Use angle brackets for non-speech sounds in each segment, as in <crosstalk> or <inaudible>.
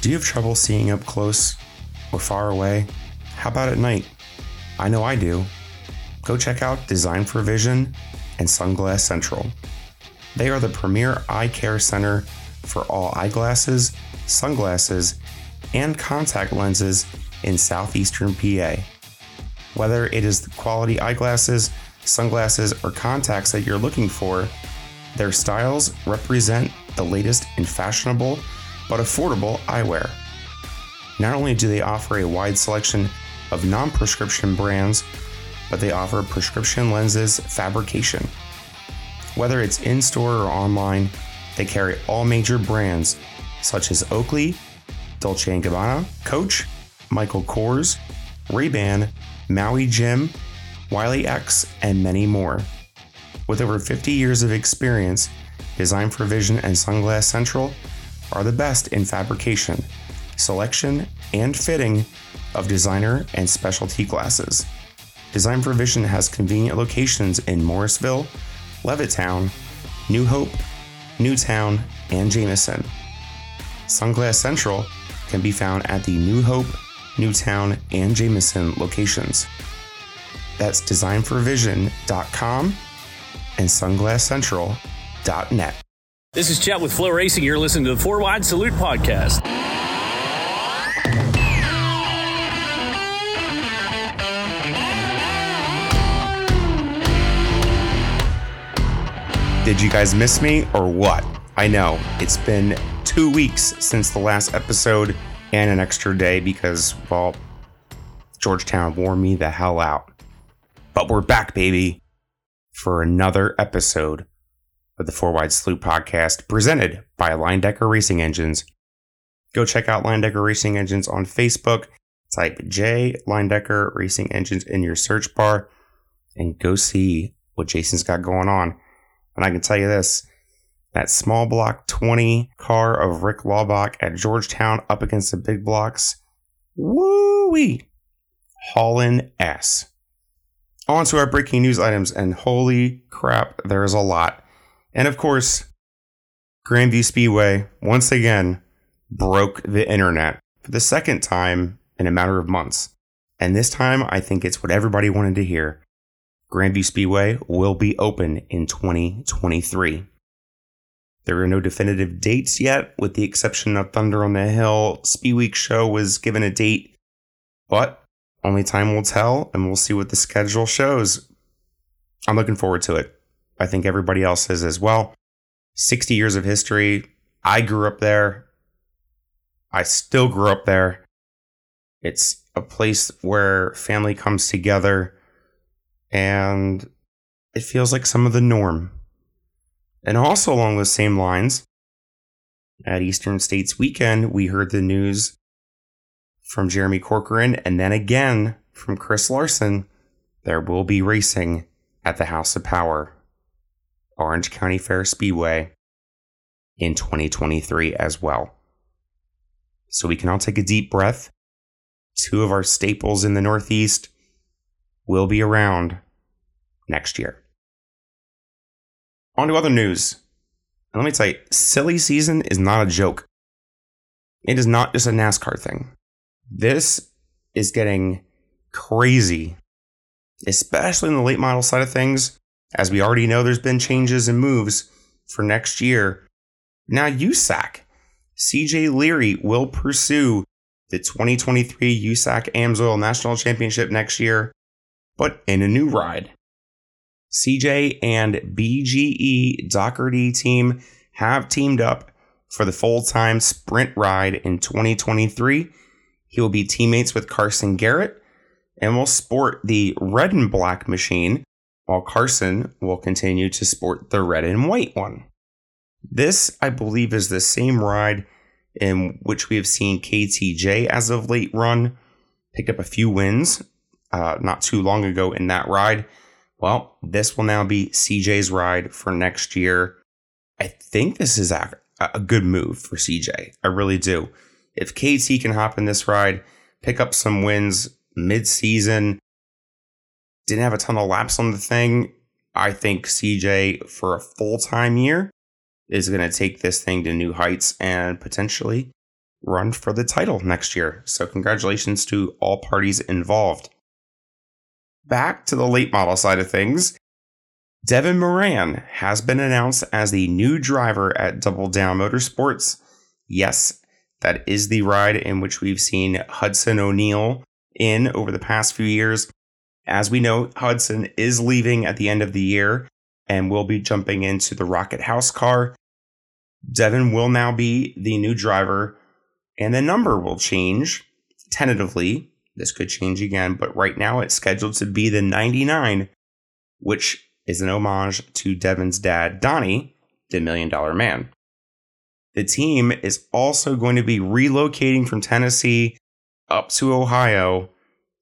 Do you have trouble seeing up close or far away? How about at night? I know I do. Go check out Design for Vision and Sunglass Central. They are the premier eye care center for all eyeglasses, sunglasses, and contact lenses in southeastern PA. Whether it is the quality eyeglasses, sunglasses, or contacts that you're looking for, their styles represent the latest in fashionable but affordable eyewear. Not only do they offer a wide selection of non prescription brands, but they offer prescription lenses fabrication. Whether it's in store or online, they carry all major brands such as Oakley, Dolce & Gabbana, Coach, Michael Kors, Ray-Ban, Maui Jim, Wiley X, and many more. With over 50 years of experience, Design for Vision and Sunglass Central are the best in fabrication, selection, and fitting of designer and specialty glasses. Design for Vision has convenient locations in Morrisville, Levittown, New Hope, Newtown, and Jamison. Sunglass Central can be found at the New Hope, Newtown, and Jamison locations. That's designforvision.com and sunglasscentral.net. This is Chet with Flow Racing. You're listening to the Four Wide Salute podcast. Did you guys miss me or what? I know it's been two weeks since the last episode and an extra day because, well, Georgetown wore me the hell out. But we're back, baby, for another episode of the Four Wide Salute podcast presented by Leindecker Racing Engines. Go check out Leindecker Racing Engines on Facebook. Type J Leindecker Racing Engines in your search bar and go see what Jason's got going on. And I can tell you this that small block 20 car of Rick Laubach at Georgetown up against the big blocks. Woo wee! Hauling ass. On to our breaking news items, and holy crap, there's a lot. And of course, Grandview Speedway once again broke the internet for the second time in a matter of months. And this time, I think it's what everybody wanted to hear. Grandview Speedway will be open in 2023. There are no definitive dates yet, with the exception of Thunder on the Hill. Speedweek show was given a date, but only time will tell, and we'll see what the schedule shows. I'm looking forward to it. I think everybody else is as well. 60 years of history. I grew up there. I still grew up there. It's a place where family comes together and it feels like some of the norm. And also along those same lines, at Eastern States Weekend, we heard the news from Jeremy Corcoran and then again from Chris Larson. There will be racing at the House of Power Orange County Fair Speedway in 2023 as well. So we can all take a deep breath. Two of our staples in the Northeast will be around next year. On to other news. And let me tell you, silly season is not a joke. It is not just a NASCAR thing. This is getting crazy, especially in the late model side of things. As we already know, there's been changes and moves for next year. Now, USAC, CJ Leary will pursue the 2023 USAC AMSOIL National Championship next year, but in a new ride. CJ and BGE Doherty team have teamed up for the full time sprint ride in 2023. He will be teammates with Carson Garrett and will sport the red and black machine while Carson will continue to sport the red and white one. This, I believe, is the same ride in which we have seen KTJ as of late run pick up a few wins uh, not too long ago in that ride. Well, this will now be CJ's ride for next year. I think this is a, a good move for CJ. I really do. If KT can hop in this ride, pick up some wins mid season, didn't have a ton of laps on the thing. I think CJ for a full time year is going to take this thing to new heights and potentially run for the title next year. So, congratulations to all parties involved. Back to the late model side of things. Devin Moran has been announced as the new driver at Double Down Motorsports. Yes, that is the ride in which we've seen Hudson O'Neal in over the past few years. As we know, Hudson is leaving at the end of the year and will be jumping into the Rocket House car. Devin will now be the new driver, and the number will change tentatively. This could change again, but right now it's scheduled to be the 99, which is an homage to Devin's dad, Donnie, the Million Dollar Man. The team is also going to be relocating from Tennessee up to Ohio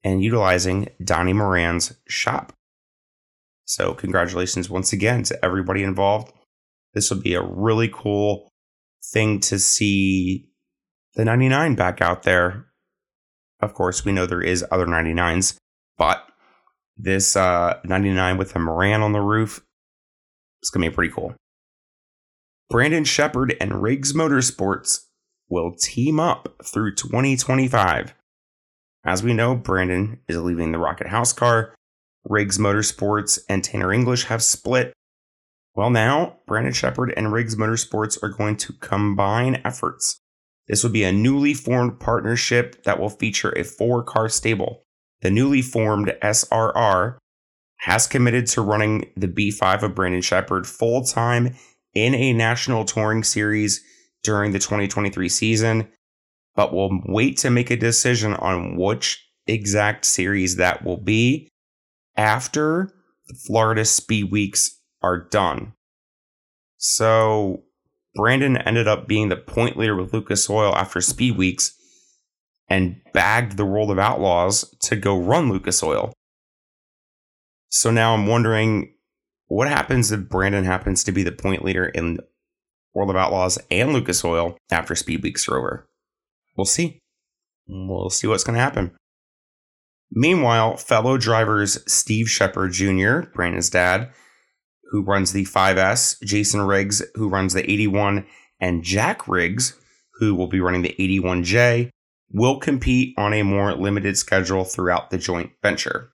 and utilizing Donnie Moran's shop. So, congratulations once again to everybody involved. This will be a really cool thing to see the 99 back out there. Of course, we know there is other 99s, but this uh, 99 with a Moran on the roof is going to be pretty cool. Brandon Sheppard and Riggs Motorsports will team up through 2025. As we know, Brandon is leaving the Rocket House car. Riggs Motorsports and Tanner English have split. Well, now Brandon Sheppard and Riggs Motorsports are going to combine efforts. This will be a newly formed partnership that will feature a four car stable. The newly formed SRR has committed to running the B5 of Brandon Sheppard full time in a national touring series during the 2023 season, but we'll wait to make a decision on which exact series that will be after the Florida Speed Weeks are done. So Brandon ended up being the point leader with Lucas Oil after Speed Weeks and bagged the World of Outlaws to go run Lucas Oil. So now I'm wondering what happens if Brandon happens to be the point leader in World of Outlaws and Lucas Oil after Speed Weeks are over? We'll see. We'll see what's going to happen. Meanwhile, fellow drivers Steve Sheppard Jr., Brandon's dad, who runs the 5S, Jason Riggs, who runs the 81, and Jack Riggs, who will be running the 81J, will compete on a more limited schedule throughout the joint venture.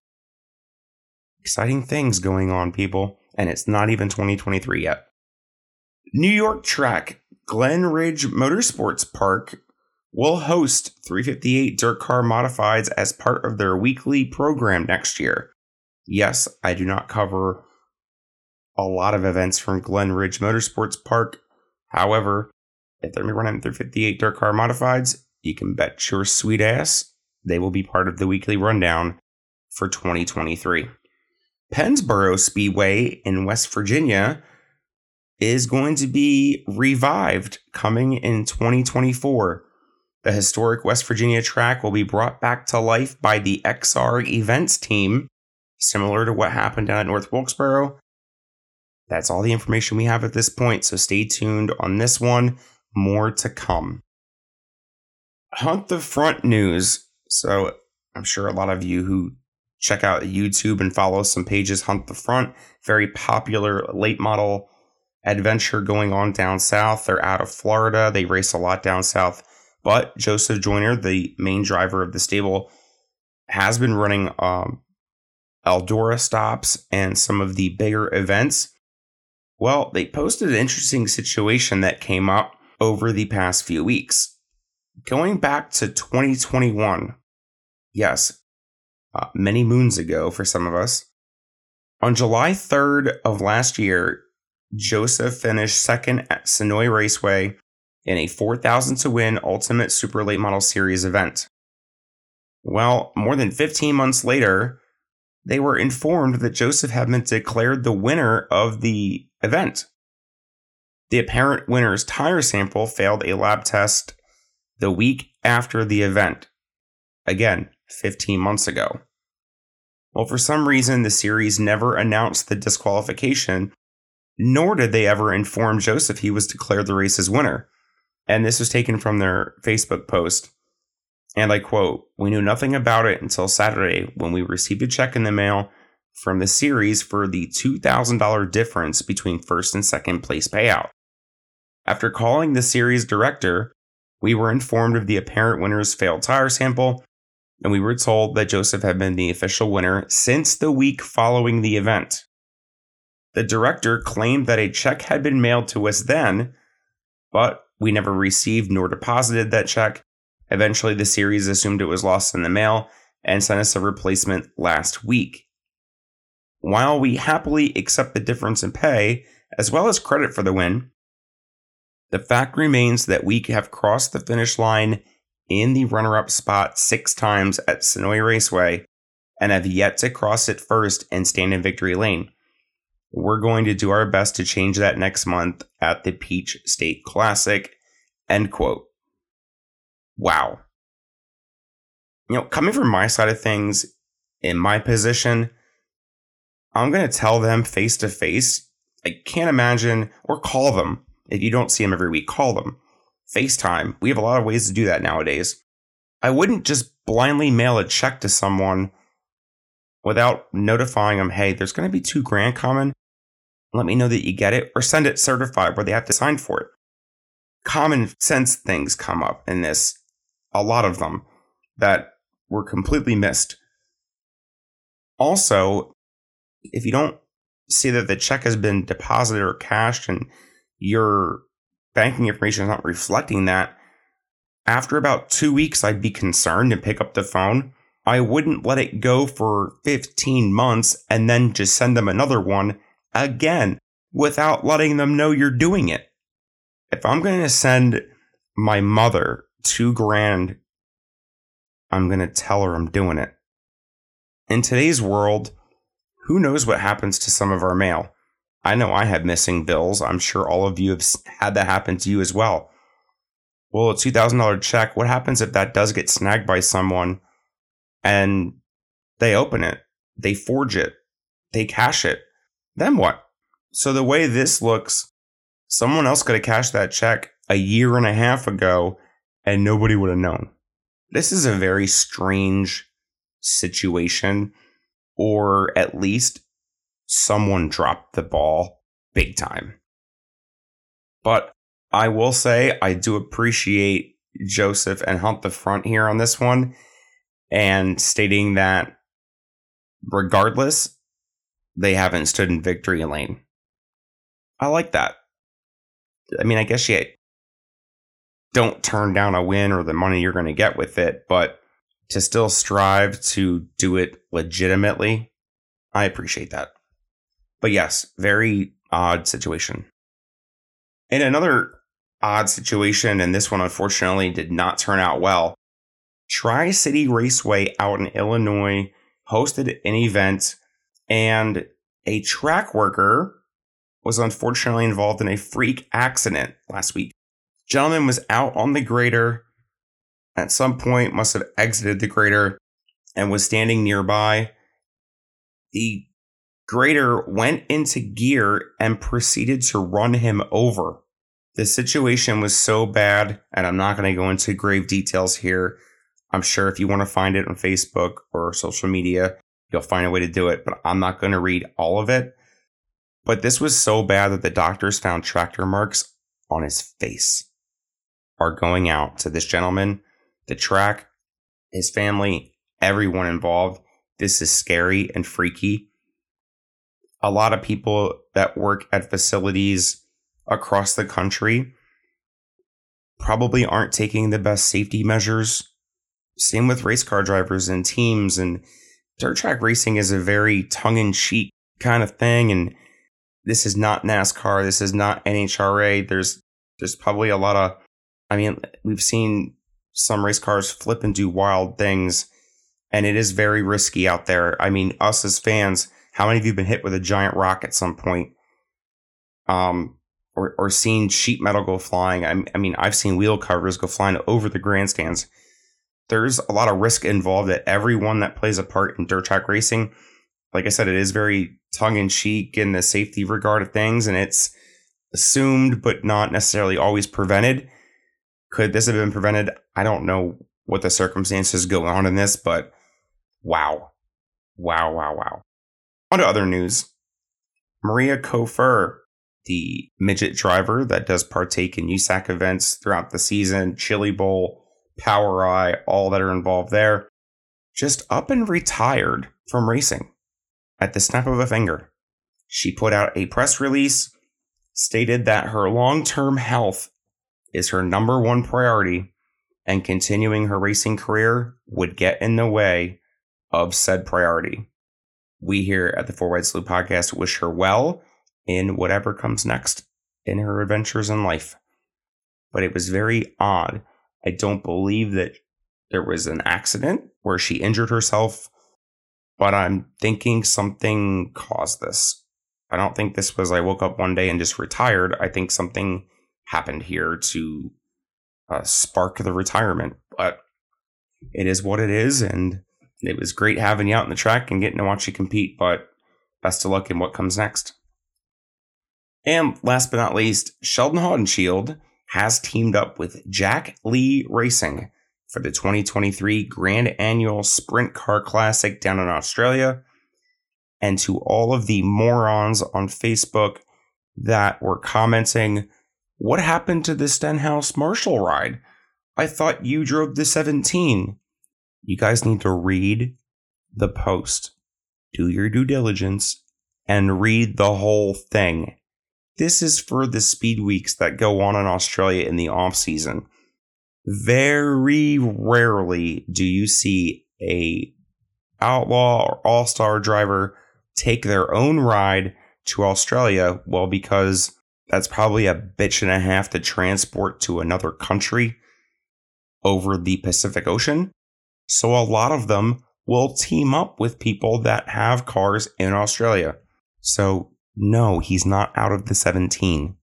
Exciting things going on, people and it's not even 2023 yet. New York track Glen Ridge Motorsports Park will host 358 dirt car modifieds as part of their weekly program next year. Yes, I do not cover a lot of events from Glen Ridge Motorsports Park. However, if they're running 358 dirt car modifieds, you can bet your sweet ass they will be part of the weekly rundown for 2023. Pennsboro Speedway in West Virginia is going to be revived coming in 2024. The historic West Virginia track will be brought back to life by the XR events team, similar to what happened down at North Wilkesboro. That's all the information we have at this point, so stay tuned on this one. More to come. Hunt the Front news. So I'm sure a lot of you who check out YouTube and follow some pages. Hunt the Front, very popular late model adventure going on down south. They're out of Florida. They race a lot down south. But Joseph Joyner, the main driver of the stable, has been running um, Eldora stops and some of the bigger events. Well, they posted an interesting situation that came up over the past few weeks. Going back to 2021, yes, uh, many moons ago for some of us. On July 3rd of last year, Joseph finished second at Senoia Raceway in a 4,000 to win Ultimate Super Late Model Series event. Well, more than 15 months later, they were informed that Joseph had been declared the winner of the event. The apparent winner's tire sample failed a lab test the week after the event. Again, 15 months ago. Well, for some reason, the series never announced the disqualification, nor did they ever inform Joseph he was declared the race's winner. And this was taken from their Facebook post. And I quote, We knew nothing about it until Saturday when we received a check in the mail from the series for the $2,000 difference between first and second place payout. After calling the series director, We were informed of the apparent winner's failed tire sample, and we were told that Joseph had been the official winner since the week following the event. The director claimed that a check had been mailed to us then, but we never received nor deposited that check. Eventually, the series assumed it was lost in the mail and sent us a replacement last week. While we happily accept the difference in pay, as well as credit for the win, the fact remains that we have crossed the finish line in the runner up spot six times at Senoia Raceway and have yet to cross it first and stand in victory lane. We're going to do our best to change that next month at the Peach State Classic. End quote. Wow. You know, coming from my side of things, in my position, I'm going to tell them face to face. I can't imagine, or call them. If you don't see them every week, call them. FaceTime. We have a lot of ways to do that nowadays. I wouldn't just blindly mail a check to someone without notifying them, hey, there's going to be two grand coming let me know that you get it, or send it certified where they have to sign for it. Common sense things come up in this, a lot of them that were completely missed. Also, if you don't see that the check has been deposited or cashed and your banking information is not reflecting that, after about two weeks, I'd be concerned and pick up the phone. I wouldn't let it go for 15 months and then just send them another one again without letting them know you're doing it. If I'm going to send my mother two grand, I'm going to tell her I'm doing it. In today's world, who knows what happens to some of our mail? I know I have missing bills. I'm sure all of you have had that happen to you as well. Well, a $2,000 check, what happens if that does get snagged by someone and they open it, they forge it, they cash it? Then what? So the way this looks, someone else could have cashed that check a year and a half ago and nobody would have known. This is a very strange situation, or at least someone dropped the ball big time. But I will say I do appreciate Joseph and Hunt the front here on this one and stating that regardless, they haven't stood in victory lane. I like that. I mean, I guess you don't turn down a win or the money you're going to get with it, but to still strive to do it legitimately, I appreciate that. But yes, very odd situation. In another odd situation, and this one unfortunately did not turn out well, Tri City Raceway out in Illinois hosted an event and a track worker was unfortunately involved in a freak accident last week. Gentleman was out on the grader at some point, must have exited the grader and was standing nearby. The grader went into gear and proceeded to run him over. The situation was so bad, and I'm not going to go into grave details here. I'm sure if you want to find it on Facebook or social media, You'll find a way to do it, but I'm not going to read all of it. But this was so bad that the doctors found tractor marks on his face. Are going out to this gentleman, the track, his family, everyone involved. This is scary and freaky. A lot of people that work at facilities across the country probably aren't taking the best safety measures. Same with race car drivers and teams and dirt track racing is a very tongue in cheek kind of thing. And this is not NASCAR. This is not NHRA. There's, there's probably a lot of, I mean, we've seen some race cars flip and do wild things, and it is very risky out there. I mean, us as fans, how many of you have been hit with a giant rock at some point? Um, or, or seen sheet metal go flying. I, I mean, I've seen wheel covers go flying over the grandstands there's a lot of risk involved that everyone that plays a part in dirt track racing. Like I said, it is very tongue in cheek in the safety regard of things, and it's assumed but not necessarily always prevented. Could this have been prevented? I don't know what the circumstances go on in this, but wow. Wow, wow, wow. On to other news. Maria Cofer the midget driver that does partake in USAC events throughout the season, Chili Bowl, POWRi, all that are involved there, just up and retired from racing at the snap of a finger. She put out a press release, stated that her long term health is her number one priority, and continuing her racing career would get in the way of said priority. We here at the Four Wide Salute podcast wish her well in whatever comes next in her adventures in life. But it was very odd. I don't believe that there was an accident where she injured herself, but I'm thinking something caused this. I don't think this was I woke up one day and just retired. I think something happened here to uh, spark the retirement, but it is what it is. And it was great having you out in the track and getting to watch you compete, but best of luck in what comes next. And last but not least, Sheldon Haudenschild has teamed up with Jack Lee Racing for the 2023 Grand Annual Sprint Car Classic down in Australia. And to all of the morons on Facebook that were commenting, What happened to the Stenhouse Marshall ride? I thought you drove the 17. You guys need to read the post, do your due diligence, and read the whole thing. This is for the speed weeks that go on in Australia in the off season. Very rarely do you see a outlaw or all-star driver take their own ride to Australia. Well, because that's probably a bitch and a half to transport to another country over the Pacific Ocean. So a lot of them will team up with people that have cars in Australia. So no, he's not out of the 17.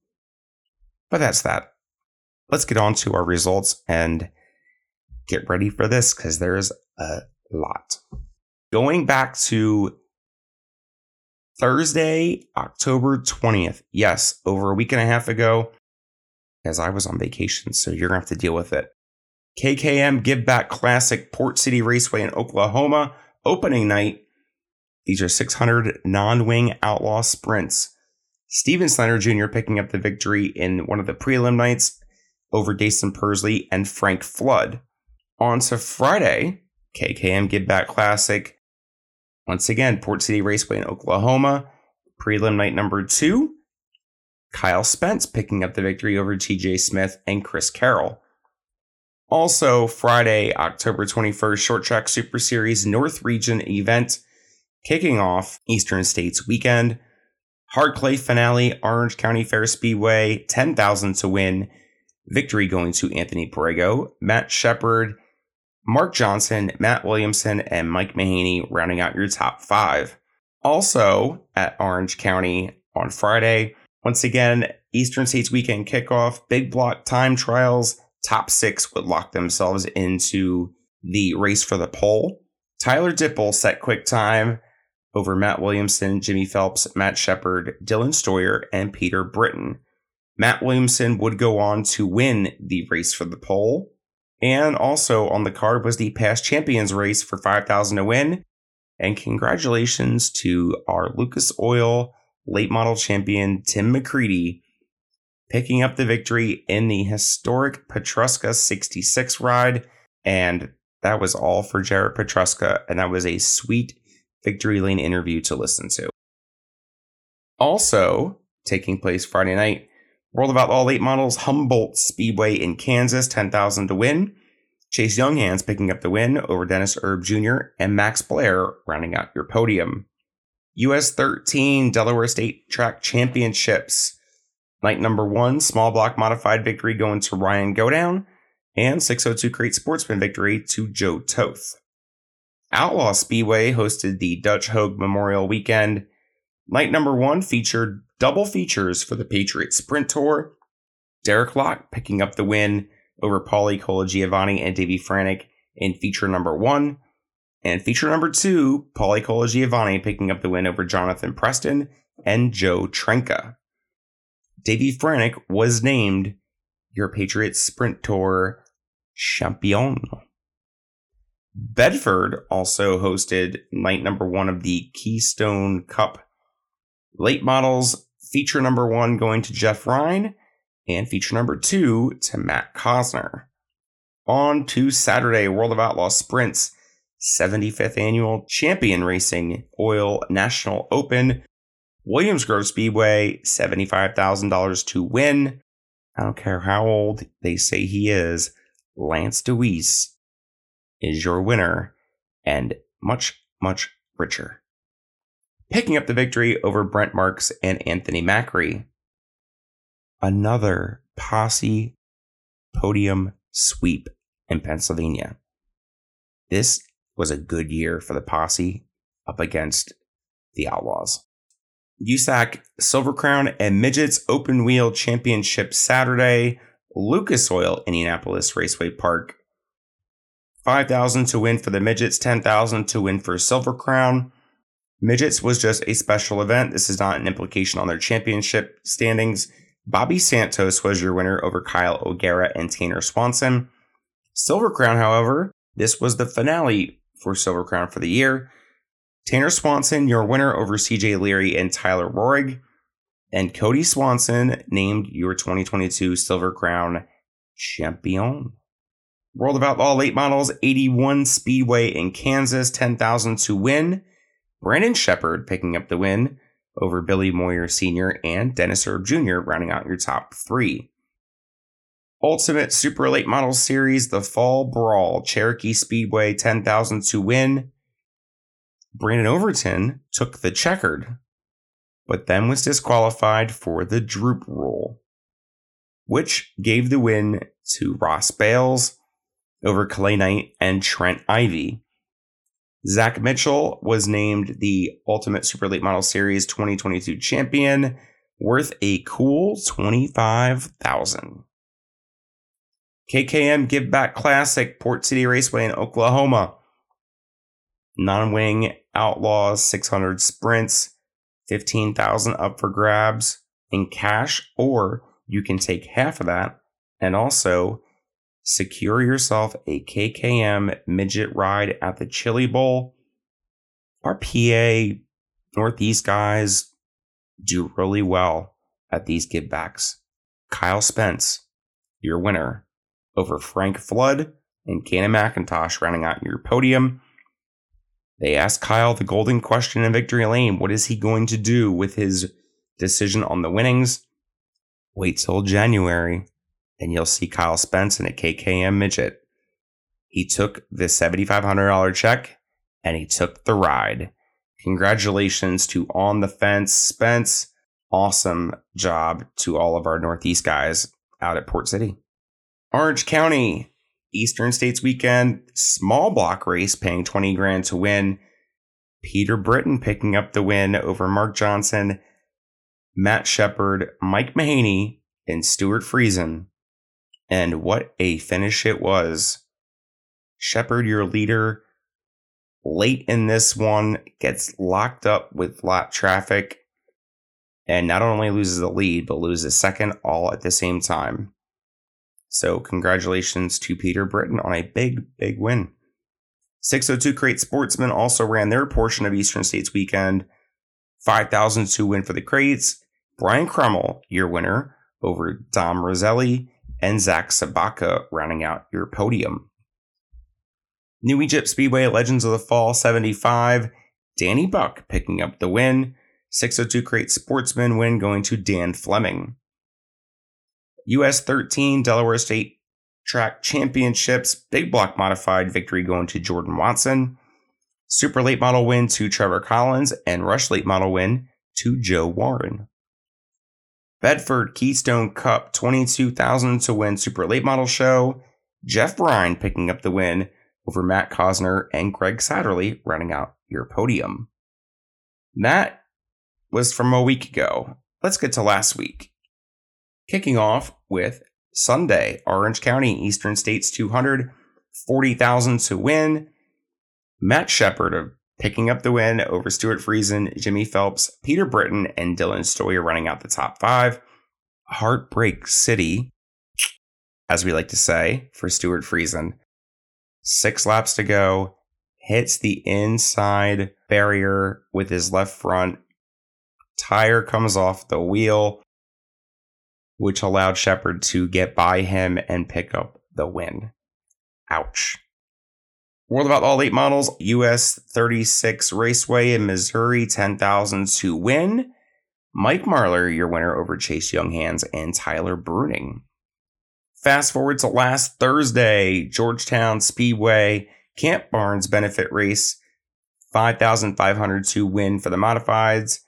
But that's that. Let's get on to our results and get ready for this because there's a lot. Going back to Thursday, October 20th. Yes, over a week and a half ago, as I was on vacation, so you're going to have to deal with it. KKM Give Back Classic Port City Raceway in Oklahoma, opening night these are 600 non wing outlaw sprints. Steven Snyder Jr. picking up the victory in one of the prelim nights over Dason Pursley and Frank Flood. On to Friday, KKM Give Back Classic. Once again, Port City Raceway in Oklahoma, prelim night number two. Kyle Spence picking up the victory over TJ Smith and Chris Carroll. Also, Friday, October 21st, Short Track Super Series North Region event kicking off Eastern States weekend. Hard clay finale, Orange County Fair Speedway, 10,000 to win. Victory going to Anthony Perrego, Matt Sheppard, Mark Johnson, Matt Williamson, and Mike Mahaney rounding out your top five. Also at Orange County on Friday, once again, Eastern States weekend kickoff, big block time trials, top six would lock themselves into the race for the pole. Tyler Dippel set quick time over Matt Williamson, Jimmy Phelps, Matt Sheppard, Dillon Steuer, and Peter Britten. Matt Williamson would go on to win the race for the pole. And also on the card was the past champions race for 5,000 to win. And congratulations to our Lucas Oil late model champion, Tim McCreadie, picking up the victory in the historic Petruska 66 ride. And that was all for Jarrett Petruska. And that was a sweet Victory Lane interview to listen to. Also, taking place Friday night, World of Outlaw late models Humboldt Speedway in Kansas, 10,000 to win. Chase Junghans picking up the win over Dennis Erb Jr. and Max Blair rounding out your podium. US 13 Delaware State Track Championships. Night number one, small block modified victory going to Ryan Godown, and 602 Crate Sportsman victory to Joe Toth. Outlaw Speedway hosted the Dutch Hoag Memorial Weekend. Night number one featured double features for the Patriot Sprint Tour. Derek Locke picking up the win over Paulie Colagiovanni and Davie Franek in feature number one. And feature number two, Paulie Colagiovanni picking up the win over Jonathan Preston and Joe Trenka. Davie Franek was named your Patriot Sprint Tour champion. Bedford also hosted night number one of the Keystone Cup. Late models Feature number one going to Jeff Ryan, and feature number two to Matt Cosner. On to Saturday, World of Outlaw Sprints, 75th Annual Champion Racing Oil National Open, Williams Grove Speedway, $75,000 to win. I don't care how old they say he is, Lance Dewease is your winner and much, much richer. Picking up the victory over Brent Marks and Anthony Macri. Another posse podium sweep in Pennsylvania. This was a good year for the posse up against the Outlaws. USAC Silver Crown and Midgets Open Wheel Championship Saturday, Lucas Oil, Indianapolis Raceway Park. 5000 to win for the Midgets, 10000 to win for Silver Crown. Midgets was just a special event. This is not an implication on their championship standings. Bobby Santos was your winner over Kyle O'Gara and Tanner Swanson. Silver Crown, however, this was the finale for Silver Crown for the year. Tanner Swanson, your winner over CJ Leary and Tyler Roahrig. And Cody Swanson named your 2022 Silver Crown champion. World of Outlaw late models 81 Speedway in Kansas, 10,000 to win. Brandon Sheppard picking up the win over Billy Moyer Sr. and Dennis Erb Jr., rounding out your top three. Ultimate Super Late Model Series, the Fall Brawl, Cherokee Speedway, 10,000 to win. Brandon Overton took the checkered, but then was disqualified for the droop rule, which gave the win to Ross Bales over Clay Knight and Trent Ivey. Zach Mitchell was named the Ultimate Super Late Model Series 2022 champion, worth a cool 25000 KKM Give Back Classic, Port City Raceway in Oklahoma. Non wing Outlaws 600 sprints, 15,000 up for grabs in cash, or you can take half of that and also secure yourself a KKM midget ride at the Chili Bowl. Our PA Northeast guys do really well at these givebacks. Kyle Spence, your winner, over Frank Flood and Cannon McIntosh rounding out your podium. They asked Kyle the golden question in Victory Lane what is he going to do with his decision on the winnings? Wait till January and you'll see Kyle Spence in a KKM midget. He took the $7,500 check and he took the ride. Congratulations to On the Fence Spence. Awesome job to all of our Northeast guys out at Port City. Orange County, Eastern States Weekend, small block race paying 20 grand to win. Peter Britten picking up the win over Mark Johnson, Matt Sheppard, Mike Mahaney, and Stewart Friesen. And what a finish it was. Sheppard, your leader, late in this one, gets locked up with lot traffic and not only loses the lead, but loses second all at the same time. So, congratulations to Peter Britten on a big, big win. 602 Crate Sportsmen also ran their portion of Eastern States weekend. 5,000 to win for the crates. Brian Krummel, your winner, over Dom Roselli and Zach Sabaka rounding out your podium. New Egypt Speedway Legends of the Fall 75, Danny Bouc picking up the win. 602 Crate Sportsman win going to Dan Fleming. US 13 Delaware State Track Championships Big Block Modified victory going to Jordan Watson. Super Late Model win to Trevor Collins and Rush Late Model win to Joe Warren. Bedford Keystone Cup 22,000 to win Super Late Model Show. Jeff Ryan picking up the win over Matt Cosner and Greg Satterlee running out your podium. That was from a week ago. Let's get to last week. Kicking off with Sunday, Orange County, Eastern States 200, 40,000 to win. Matt Sheppard of picking up the win over Stewart Friesen, Jimmy Phelps, Peter Britten, and Dillon Steuer running out the top five. Heartbreak City, as we like to say, for Stewart Friesen. Six laps to go, hits the inside barrier with his left front tire comes off the wheel, which allowed Sheppard to get by him and pick up the win. Ouch. World of Outlaw late models, US 36 Raceway in Missouri, 10,000 to win. Mike Marlar, your winner over Chase Junghans and Tyler Bruening. Fast forward to last Thursday, Georgetown Speedway Camp Barnes benefit race, 5,500 to win for the modifieds,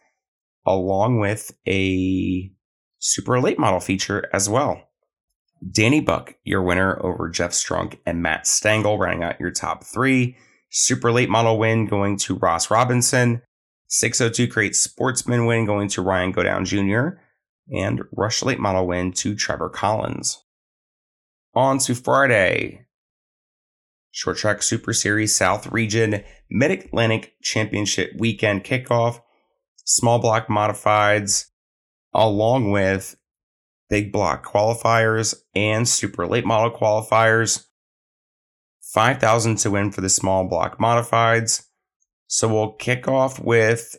along with a super late model feature as well. Danny Bouc, your winner over Jeff Strunk and Matt Stangle, rounding out your top three. Super late model win going to Ross Robinson. 602 Crate Sportsman win going to Ryan Godown Jr. And Rush Late Model win to Trevor Collins. On to Friday. Short Track Super Series South Region Mid Atlantic Championship Weekend Kickoff. Small block modifieds, along with big block qualifiers and super late model qualifiers. 5,000 to win for the small block modifieds. So we'll kick off with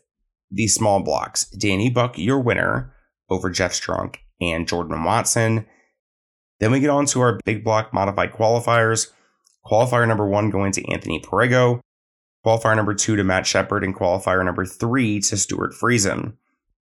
the small blocks. Danny Bouc, your winner over Jeff Strunk and Jordan Watson. Then we get on to our big block modified qualifiers. Qualifier number one going to Anthony Perrego. Qualifier number two to Matt Sheppard. And qualifier number three to Stewart Friesen.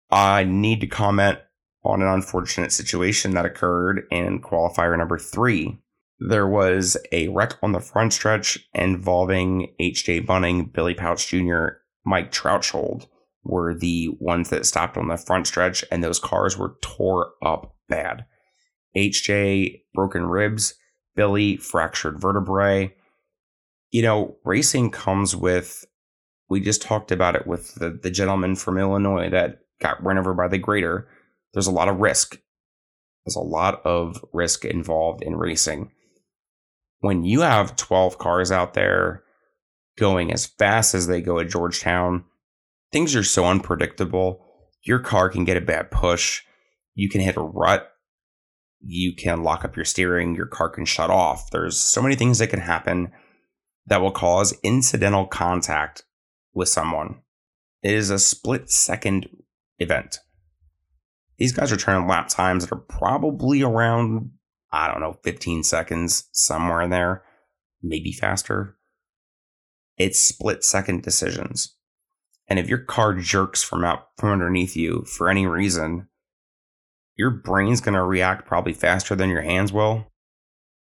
I need to comment on an unfortunate situation that occurred in qualifier number three there was a wreck on the front stretch involving H.J. Bunting, Billy Pauch Jr., Mike Troutshold were the ones that stopped on the front stretch, and those cars were tore up bad. HJ broken ribs, Billy fractured vertebrae. You know, racing comes with, we just talked about it with the, the gentleman from Illinois that got run over by the grader. There's a lot of risk. There's a lot of risk involved in racing when you have 12 cars out there going as fast as they go at Georgetown, things are so unpredictable. Your car can get a bad push. You can hit a rut. You can lock up your steering. Your car can shut off. There's so many things that can happen that will cause incidental contact with someone. It is a split second event. These guys are turning lap times that are probably around I don't know, 15 seconds, somewhere in there, maybe faster. It's split second decisions. And if your car jerks from out from underneath you for any reason, your brain's going to react probably faster than your hands will.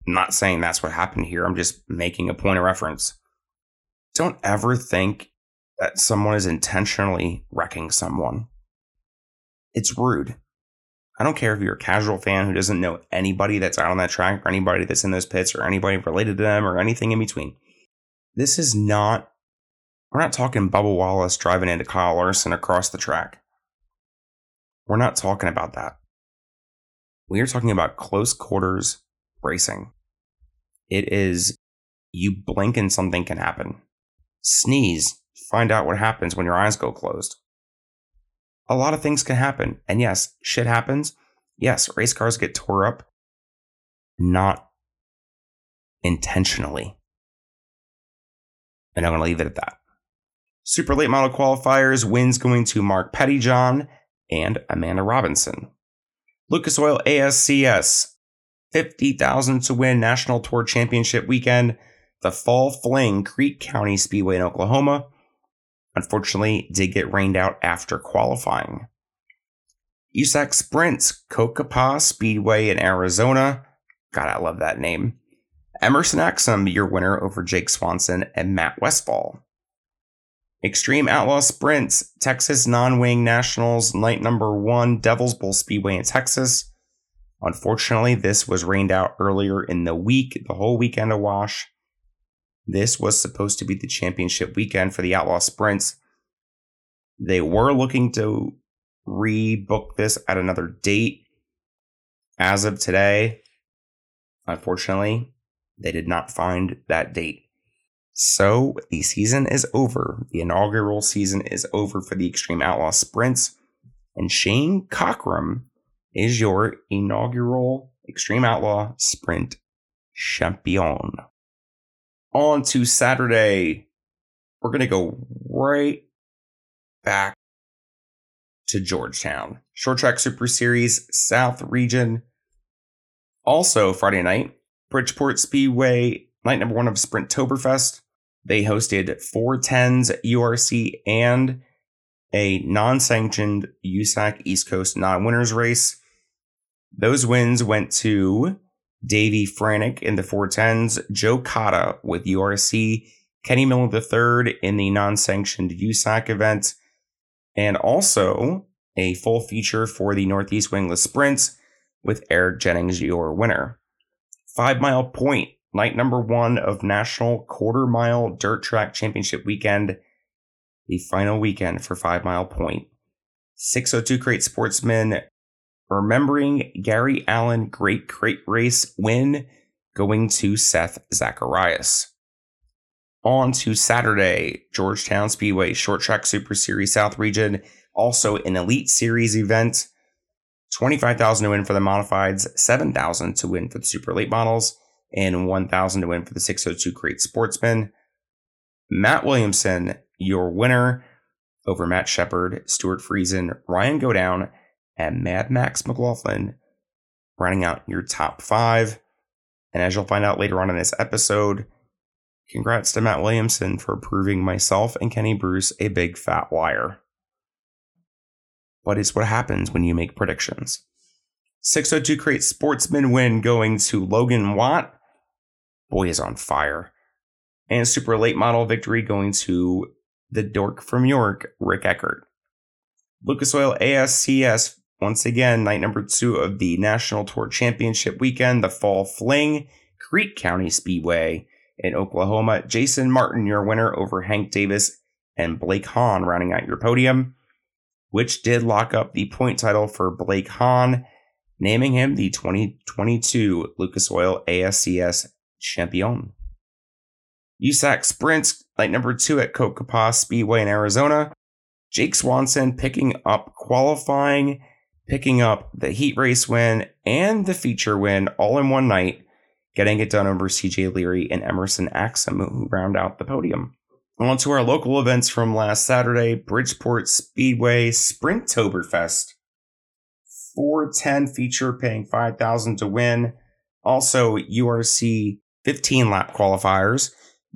I'm not saying that's what happened here. I'm just making a point of reference. Don't ever think that someone is intentionally wrecking someone. It's rude. I don't care if you're a casual fan who doesn't know anybody that's out on that track or anybody that's in those pits or anybody related to them or anything in between. This is not, we're not talking Bubba Wallace driving into Kyle Larson across the track. We're not talking about that. We are talking about close quarters racing. It is, you blink and something can happen. Sneeze, find out what happens when your eyes go closed a lot of things can happen. And yes, shit happens. Yes, race cars get tore up, not intentionally. And I'm going to leave it at that. Super late model qualifiers wins going to Mark Pettyjohn and Amanda Robinson. Lucas Oil ASCS 50,000 to win National Tour Championship weekend. The Fall Fling Creek County Speedway in Oklahoma unfortunately did get rained out after qualifying. USAC Sprints, Cocopah Speedway in Arizona. God, I love that name. Emerson Axsom, your winner over Jake Swanson and Matt Westfall. Extreme Outlaw Sprints, Texas Non Wing Nationals, night number one, Devil's Bowl Speedway in Texas. Unfortunately, this was rained out earlier in the week, the whole weekend a wash. This was supposed to be the championship weekend for the Outlaw Sprints. They were looking to rebook this at another date. As of today, unfortunately, they did not find that date. So the season is over. The inaugural season is over for the Extreme Outlaw Sprints. And Shane Cockrum is your inaugural Extreme Outlaw Sprint champion on to Saturday. We're going to go right back to Georgetown. Short Track Super Series South Region. Also, Friday night, Bridgeport Speedway, night number one of Sprinttoberfest. They hosted 410s URC and a non sanctioned USAC East Coast non winners race. Those wins went to Davie Franek in the 410s, Joe Cotta with URC, Kenny Miller III in the non sanctioned USAC event, and also a full feature for the Northeast Wingless Sprints with Eric Jennings, your winner. Five Mile Point, night number one of National Quarter Mile Dirt Track Championship weekend, the final weekend for Five Mile Point. 602 Crate Sportsman remembering Gary Allen Great Crate Race win going to Seth Zacharias. On to Saturday, Georgetown Speedway Short Track Super Series South Region, also an Elite Series event. 25,000 to win for the modifieds, 7,000 to win for the super late models, and 1,000 to win for the 602 Great Sportsman. Matt Williamson, your winner over Matt Sheppard, Stewart Friesen, Ryan Godown, and Mad Max McLaughlin, rounding out your top five. And as you'll find out later on in this episode, congrats to Matt Williamson for proving myself and Kenny Bruce a big fat liar. But it's what happens when you make predictions. 602 creates Sportsman win going to Logan Watt. Boy is on fire. And Super Late Model victory going to the dork from York, Rick Eckert. Lucas Oil ASCS once again, night number two of the National Tour Championship weekend, the Fall Fling, Creek County Speedway in Oklahoma. Jason Martin, your winner over Hank Davis and Blake Hahn, rounding out your podium, which did lock up the point title for Blake Hahn, naming him the 2022 Lucas Oil ASCS champion. USAC Sprints, night number two at Cocopah Speedway in Arizona. Jake Swanson picking up qualifying picking up the heat race win and the feature win all in one night, getting it done over CJ Leary and Emerson Axum, who round out the podium. On to our local events from last Saturday Bridgeport Speedway Sprinttoberfest. 410 feature paying 5000 to win. Also, URC 15 lap qualifiers,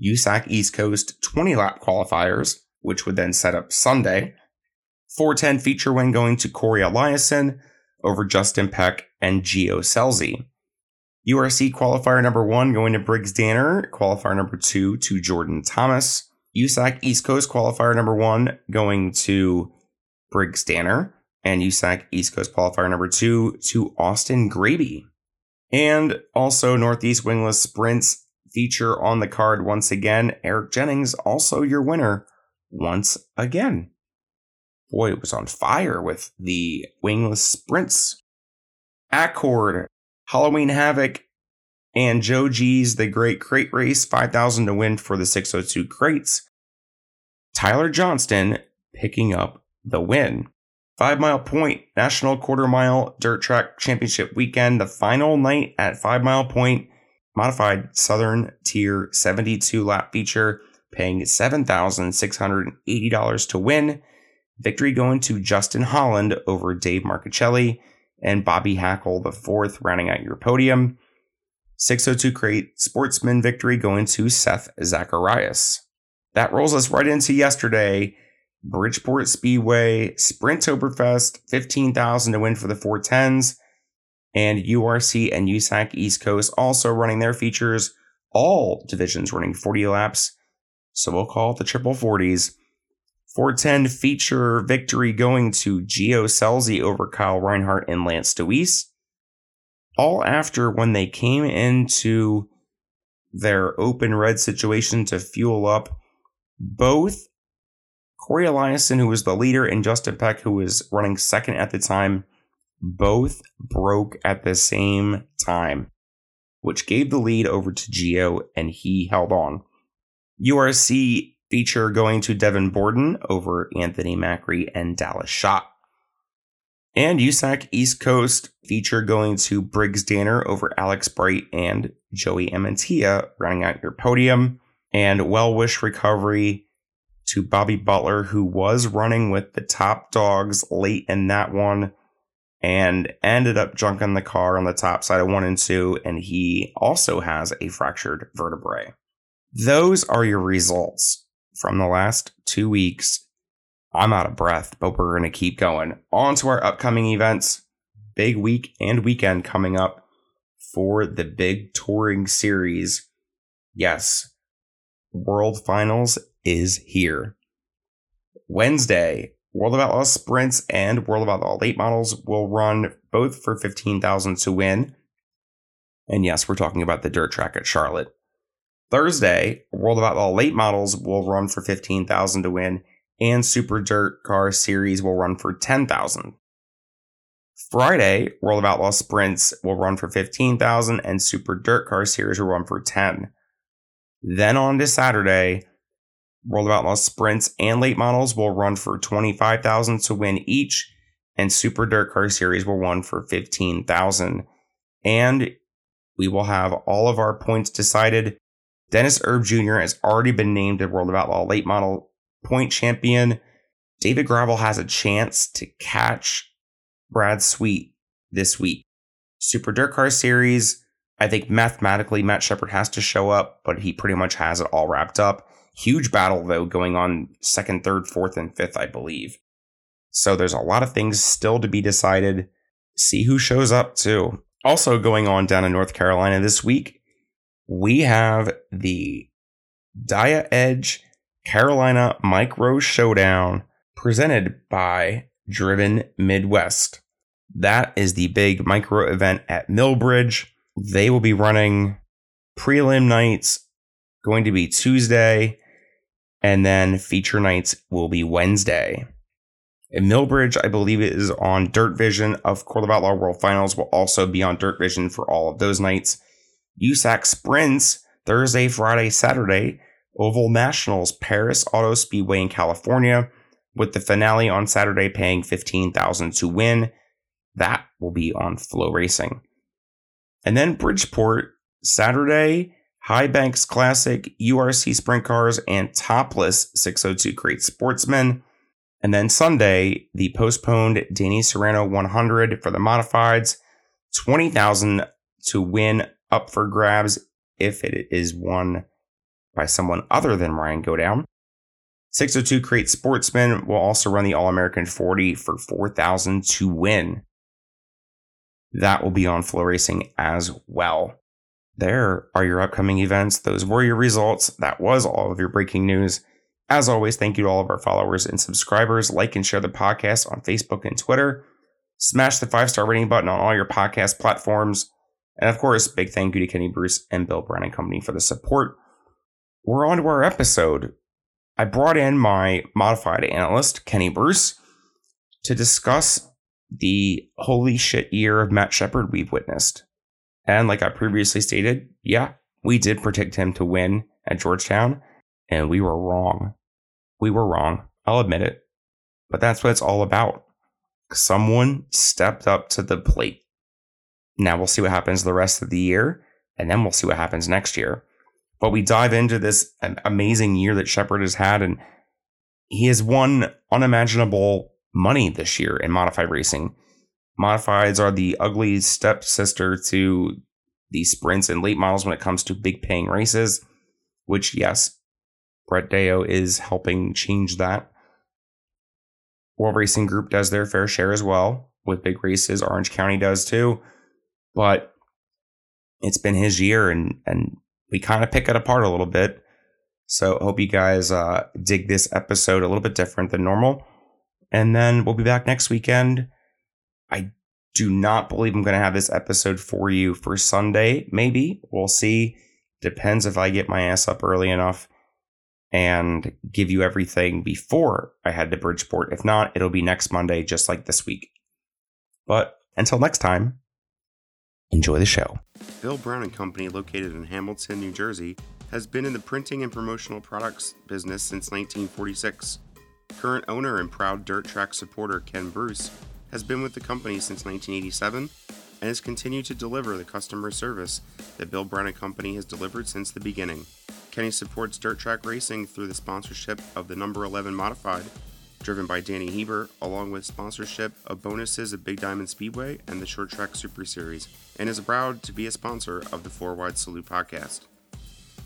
USAC East Coast 20 lap qualifiers, which would then set up Sunday. 410 feature win going to Corey Eliason over Justin Peck and Gio Scelzi. URC qualifier number one going to Briggs Danner, qualifier number two to Jordan Thomas. USAC East Coast qualifier number one going to Briggs Danner, and USAC East Coast qualifier number two to Austin Graby. And also Northeast Wingless Sprints feature on the card once again. Eric Jennings, also your winner once again boy, it was on fire with the wingless sprints. Accord, Halloween Havoc, and Joe G's The Great Crate Race, 5,000 to win for the 602 crates. Tyler Johnston picking up the win. Five Mile Point National Quarter Mile Dirt Track Championship weekend, the final night at Five Mile Point, modified Southern Tier 72 lap feature, paying $7,680 to win. Victory going to Justin Holland over Dave Marcuccilli and Bobby Hackel, the fourth, rounding out your podium. 602 crate sportsman victory going to Seth Zacharias. That rolls us right into yesterday. Bridgeport Speedway, Sprint Sprinttoberfest, 15,000 to win for the 410s. And URC and USAC East Coast also running their features. All divisions running 40 laps. So we'll call it the triple 40s. 410 feature victory going to Gio Scelzi over Kyle Reinhardt and Lance Dewease. All after when they came into their open red situation to fuel up, both Corey Eliason, who was the leader, and Justin Peck, who was running second at the time, both broke at the same time, which gave the lead over to Gio, and he held on. URC feature going to Devin Borden over Anthony Macri and Dallas Schott. And USAC East Coast feature going to Briggs Danner over Alex Bright and Joey Amantia, rounding out your podium. And Well Wish Recovery to Bobby Butler, who was running with the top dogs late in that one and ended up junking the car on the top side of one and two. And he also has a fractured vertebrae. Those are your results from the last two weeks. I'm out of breath, but we're going to keep going. On to our upcoming events. Big week and weekend coming up for the big touring series. Yes, World Finals is here. Wednesday, World of Outlaws sprints and World of Outlaw late models will run both for 15,000 to win. And yes, we're talking about the dirt track at Charlotte. Thursday, World of Outlaw late models will run for 15,000 to win and Super Dirt Car Series will run for 10,000. Friday, World of Outlaw sprints will run for 15,000 and Super Dirt Car Series will run for 10. Then on to Saturday, World of Outlaws sprints and late models will run for 25,000 to win each, and Super Dirt Car Series will run for 15,000. And we will have all of our points decided. Dennis Erb Jr. has already been named a World of Outlaw late model point champion. David Gravel has a chance to catch Brad Sweet this week. Super Dirt Car Series, I think mathematically Matt Sheppard has to show up, but he pretty much has it all wrapped up. Huge battle, though, going on second, third, fourth, and fifth, I believe. So there's a lot of things still to be decided. See who shows up, too. Also, going on down in North Carolina this week, we have the Dia Edge Carolina Micro Showdown presented by Driven Midwest. That is the big micro event at Millbridge. They will be running prelim nights, going to be Tuesday, and then feature nights will be Wednesday. In Millbridge, I believe it is on Dirt Vision of Court of Outlaw World Finals will also be on Dirt Vision for all of those nights. USAC Sprints Thursday, Friday, Saturday, Oval Nationals Perris Auto Speedway in California, with the finale on Saturday paying 15000 to win. That will be on FloRacing. And then Bridgeport, Saturday, High Banks Classic, URC Sprint Cars, and Topless 602 Crate Sportsman. And then Sunday, the postponed Danny Serrano 100 for the modifieds, 20,000 to win up for grabs if it is won by someone other than Ryan Godown. 602 Crate Sportsman will also run the All American 40 for 4,000 to win. That will be on FloRacing as well. There are your upcoming events. Those were your results. That was all of your breaking news. As always, thank you to all of our followers and subscribers. Like and share the podcast on Facebook and Twitter. Smash the five star rating button on all your podcast platforms. And of course, big thank you to Kenny Bruce and Bill Brown and Company for the support. We're on to our episode. I brought in my modified analyst, Kenny Bruce, to discuss the holy shit year of Matt Sheppard we've witnessed. And like I previously stated, yeah, we did predict him to win at Georgetown, and we were wrong. We were wrong. I'll admit it. But that's what it's all about. Someone stepped up to the plate. Now we'll see what happens the rest of the year, and then we'll see what happens next year. But we dive into this amazing year that Sheppard has had, and he has won unimaginable money this year in modified racing. Modifieds are the ugly stepsister to the sprints and late models when it comes to big paying races, which, yes, Brett Deyo is helping change that. World Racing Group does their fair share as well with big races. Orange County does too. But it's been his year and and we kind of pick it apart a little bit. So hope you guys uh, dig this episode a little bit different than normal. And then we'll be back next weekend. I do not believe I'm going to have this episode for you for Sunday. Maybe we'll see. Depends if I get my ass up early enough and give you everything before I head to Bridgeport. If not, it'll be next Monday, just like this week. But until next time, enjoy the show. Bill Brown and Company, located in Hamilton, New Jersey, has been in the printing and promotional products business since 1946. Current owner and proud dirt track supporter Ken Bruce has been with the company since 1987 and has continued to deliver the customer service that Bill Brown and Company has delivered since the beginning. Kenny supports dirt track racing through the sponsorship of the number 11 modified, driven by Danny Heber, along with sponsorship of bonuses at Big Diamond Speedway and the Short Track Super Series, and is proud to be a sponsor of the Four Wide Salute podcast.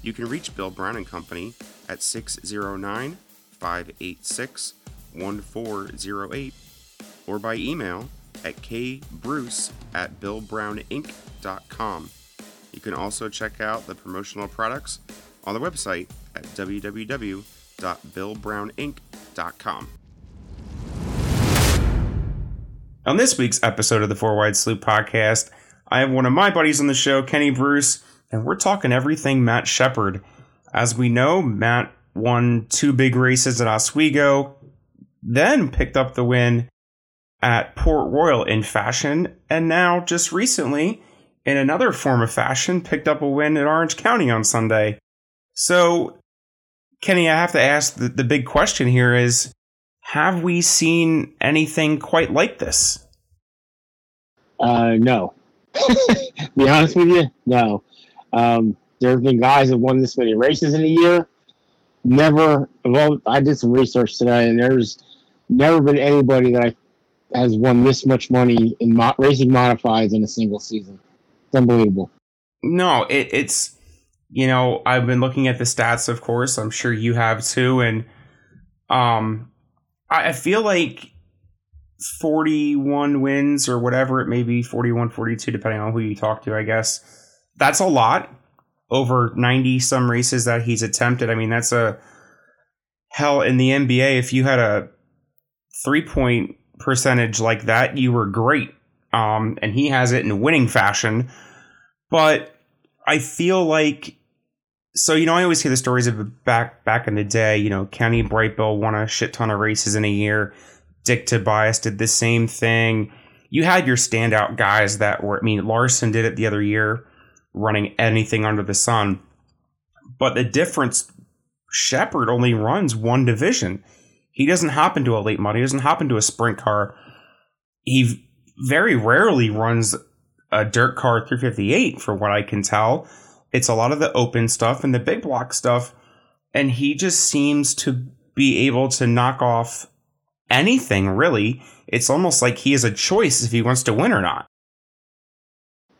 You can reach Bill Brown and Company at 609 586 1408 or by email at kbruce at billbrowninc.com. You can also check out the promotional products on the website at www.billbrowninc.com. On this week's episode of the Four Wide Salute podcast, I have one of my buddies on the show, Kenny Bruce, and we're talking everything Matt Sheppard. As we know, Matt won two big races at Oswego, then picked up the win at Port Royal in fashion, and now just recently, in another form of fashion, picked up a win at Orange County on Sunday. So, Kenny, I have to ask the, the big question here is have we seen anything quite like this? Uh, no. <laughs> be honest with you, no. Um, there have been guys that won this many races in a year. Never, well, I did some research today, and there's never been anybody that I, has won this much money in mo- racing modifieds in a single season. It's unbelievable. No, it, it's you know I've been looking at the stats. Of course, I'm sure you have too, and um, I, feel like 41 wins or whatever it may be 41 42 depending on who you talk to i guess. That's a lot over 90 some races that he's attempted. I mean that's a hell in the nba if you had a three point percentage like that you were great. Um, and he has it in winning fashion. But i feel like so you know i always hear the stories of back back in the day you know kenny brightbill won a shit ton of races in a year Dick Tobias did the same thing. You had your standout guys that were, I mean, Larson did it the other year, running anything under the sun. But the difference, Sheppard only runs one division. He doesn't hop into a late model. He doesn't hop into a sprint car. He very rarely runs a dirt car 358, for what I can tell. It's a lot of the open stuff and the big block stuff. And he just seems to be able to knock off anything really. It's almost like he has a choice if he wants to win or not.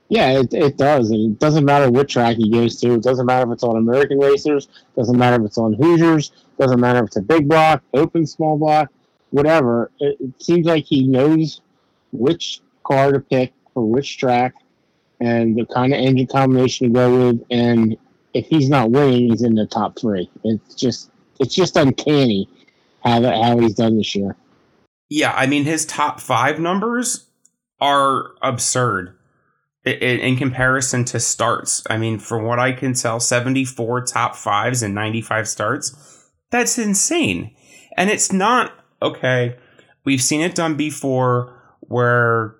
Yeah, it, it does. And it doesn't matter what track he goes to. It doesn't matter if it's on American Racers. Doesn't matter if it's on Hoosiers. Doesn't matter if it's a big block, open small block, whatever. It, it seems like he knows which car to pick for which track and the kind of engine combination to go with. And if he's not winning, he's in the top three. It's just it's just uncanny how that how he's done this year. Yeah, I mean his top five numbers are absurd in, in, comparison to starts. I mean, from what I can tell, seventy four top fives and ninety five starts. That's insane, and it's not okay. We've seen it done before, where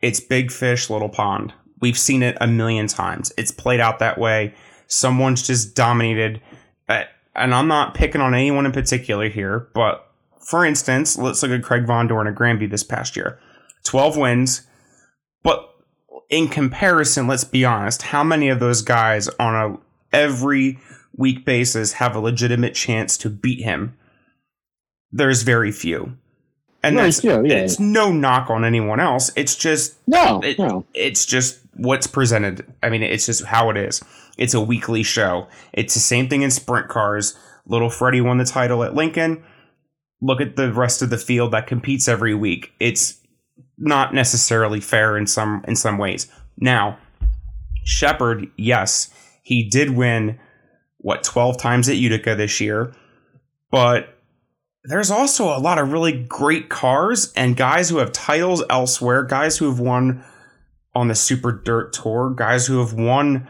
it's big fish, little pond. We've seen it a million times. It's played out that way. Someone's just dominated. Uh, and I'm not picking on anyone in particular here, but for instance, let's look at Craig Von Dohren at Granby this past year. 12 wins, but in comparison, let's be honest, how many of those guys on a every week basis have a legitimate chance to beat him? There's very few. And that's few, yeah. it's no knock on anyone else. It's just no, it, no. It's just what's presented. I mean, it's just how it is. It's a weekly show. It's the same thing in sprint cars. Little Freddie won the title at Lincoln. Look at the rest of the field that competes every week. It's not necessarily fair in some in some ways. Now, Sheppard, yes, he did win what 12 times at Utica this year, but there's also a lot of really great cars and guys who have titles elsewhere, guys who have won on the Super Dirt Tour, guys who have won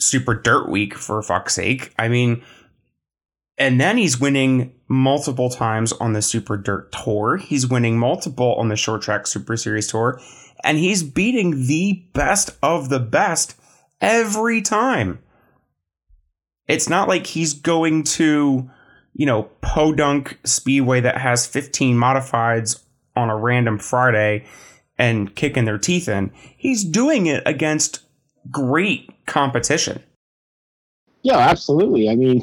Super Dirt Week for fuck's sake. I mean, and then he's winning multiple times on the Super Dirt Tour. He's winning multiple on the Short Track Super Series Tour, and he's beating the best of the best every time. It's not like he's going to, you know, Podunk Speedway that has 15 modifieds on a random Friday and kicking their teeth in. He's doing it against great competition. Yeah, absolutely. I mean,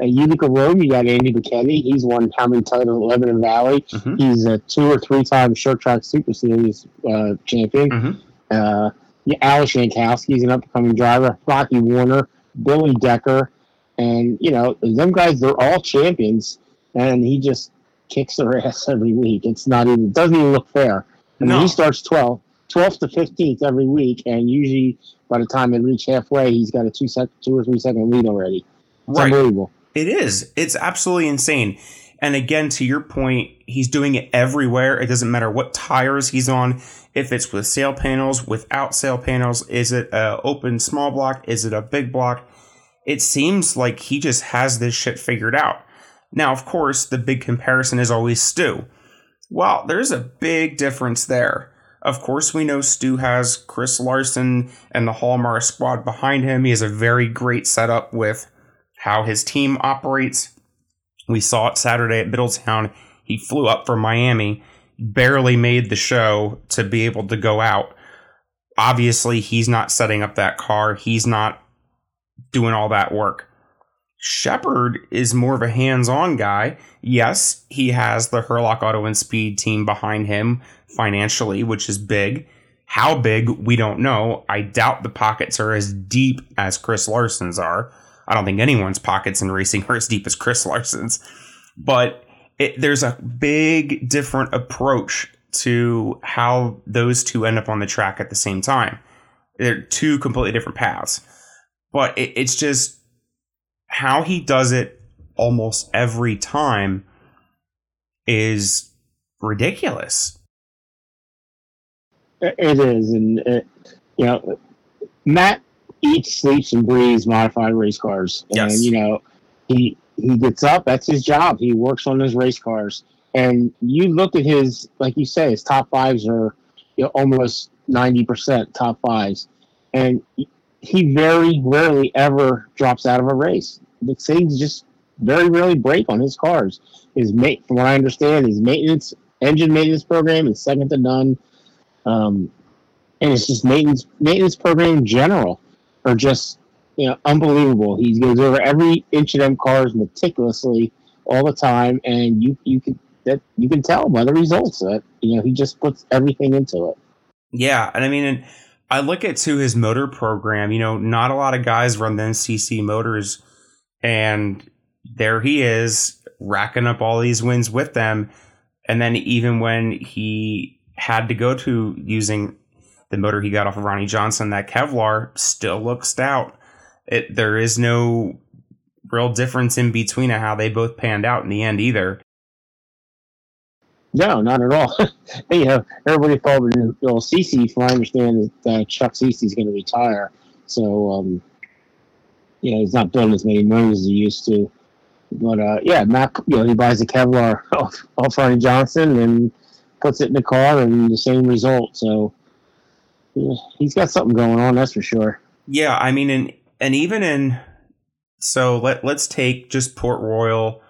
uh, look around. you got Andy Bachetti. He's won how many titles at Lebanon Valley? Mm-hmm. He's a two or three time short track super series uh, champion. Mm-hmm. Uh, yeah, Alex Yankowski's an up and coming driver. Rocky Warner, Billy Decker, and you know them guys. They're all champions, and he just kicks their <laughs> ass every week. It's not even it doesn't even look fair. I mean, no. he starts 12, 12th to fifteenth every week, and usually by the time they reach halfway, he's got a two sec, two or three second lead already. It's right. unbelievable. It is. It's absolutely insane. And again, to your point, he's doing it everywhere. It doesn't matter what tires he's on. If it's with sail panels, without sail panels, is it a open small block? Is it a big block? It seems like he just has this shit figured out. Now, of course, the big comparison is always Stu. Well, there's a big difference there. Of course, we know Stu has Chris Larsen and the Halmar squad behind him. He has a very great setup with how his team operates. We saw it Saturday at Middletown. He flew up from Miami, barely made the show to be able to go out. Obviously, he's not setting up that car. He's not doing all that work. Sheppard is more of a hands on guy. Yes, he has the Herlock Auto and Speed team behind him financially, which is big. How big, we don't know. I doubt the pockets are as deep as Chris Larsen's are. I don't think anyone's pockets in racing are as deep as Chris Larsen's, but it, there's a big different approach to how those two end up on the track at the same time. They're two completely different paths, but it, it's just how he does it almost every time is ridiculous. It is, and it, you know, Matt eats, sleeps, and breathes modified race cars. Yes. And you know, he he gets up. That's his job. He works on his race cars. And you look at his, like you say, his top fives are you know, almost ninety percent top fives, and he very rarely ever drops out of a race. The things just very rarely break on his cars. His mate, from what I understand, his maintenance engine maintenance program is second to none. Um, and it's just maintenance maintenance program in general are just you know unbelievable. He goes over every inch of them cars meticulously all the time, and you you can that you can tell by the results that you know he just puts everything into it. Yeah, and I mean, and I look at to his motor program. You know, not a lot of guys run the NCC motors, and there he is racking up all these wins with them. And then even when he had to go to using the motor he got off of Ronnie Johnson, that Kevlar still looks stout. It there is no real difference in between how they both panned out in the end either. No, not at all. <laughs> you know, everybody thought you know, CC, from I understand, that uh, Chuck is going to retire. So, um, you know, he's not building as many motors as he used to. But uh, yeah, Matt, you know, he buys a Kevlar <laughs> off, off Ronnie Johnson and puts it in the car, and the same result. So, he's got something going on, that's for sure. Yeah, I mean, and and even in so let let's take just Port Royal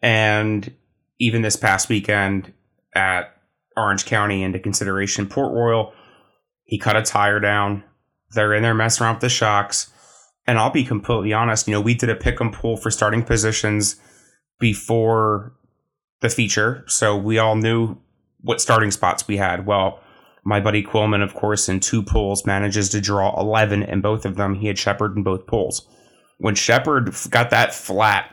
and even this past weekend at Orange County into consideration. Port Royal, he cut a tire down. They're in there messing around with the shocks. And I'll be completely honest, you know, we did a pick and pull for starting positions before the feature. So we all knew what starting spots we had. Well, my buddy Quillman, of course, in two pulls manages to draw 11 in both of them. He had Sheppard in both pulls. When Sheppard got that flat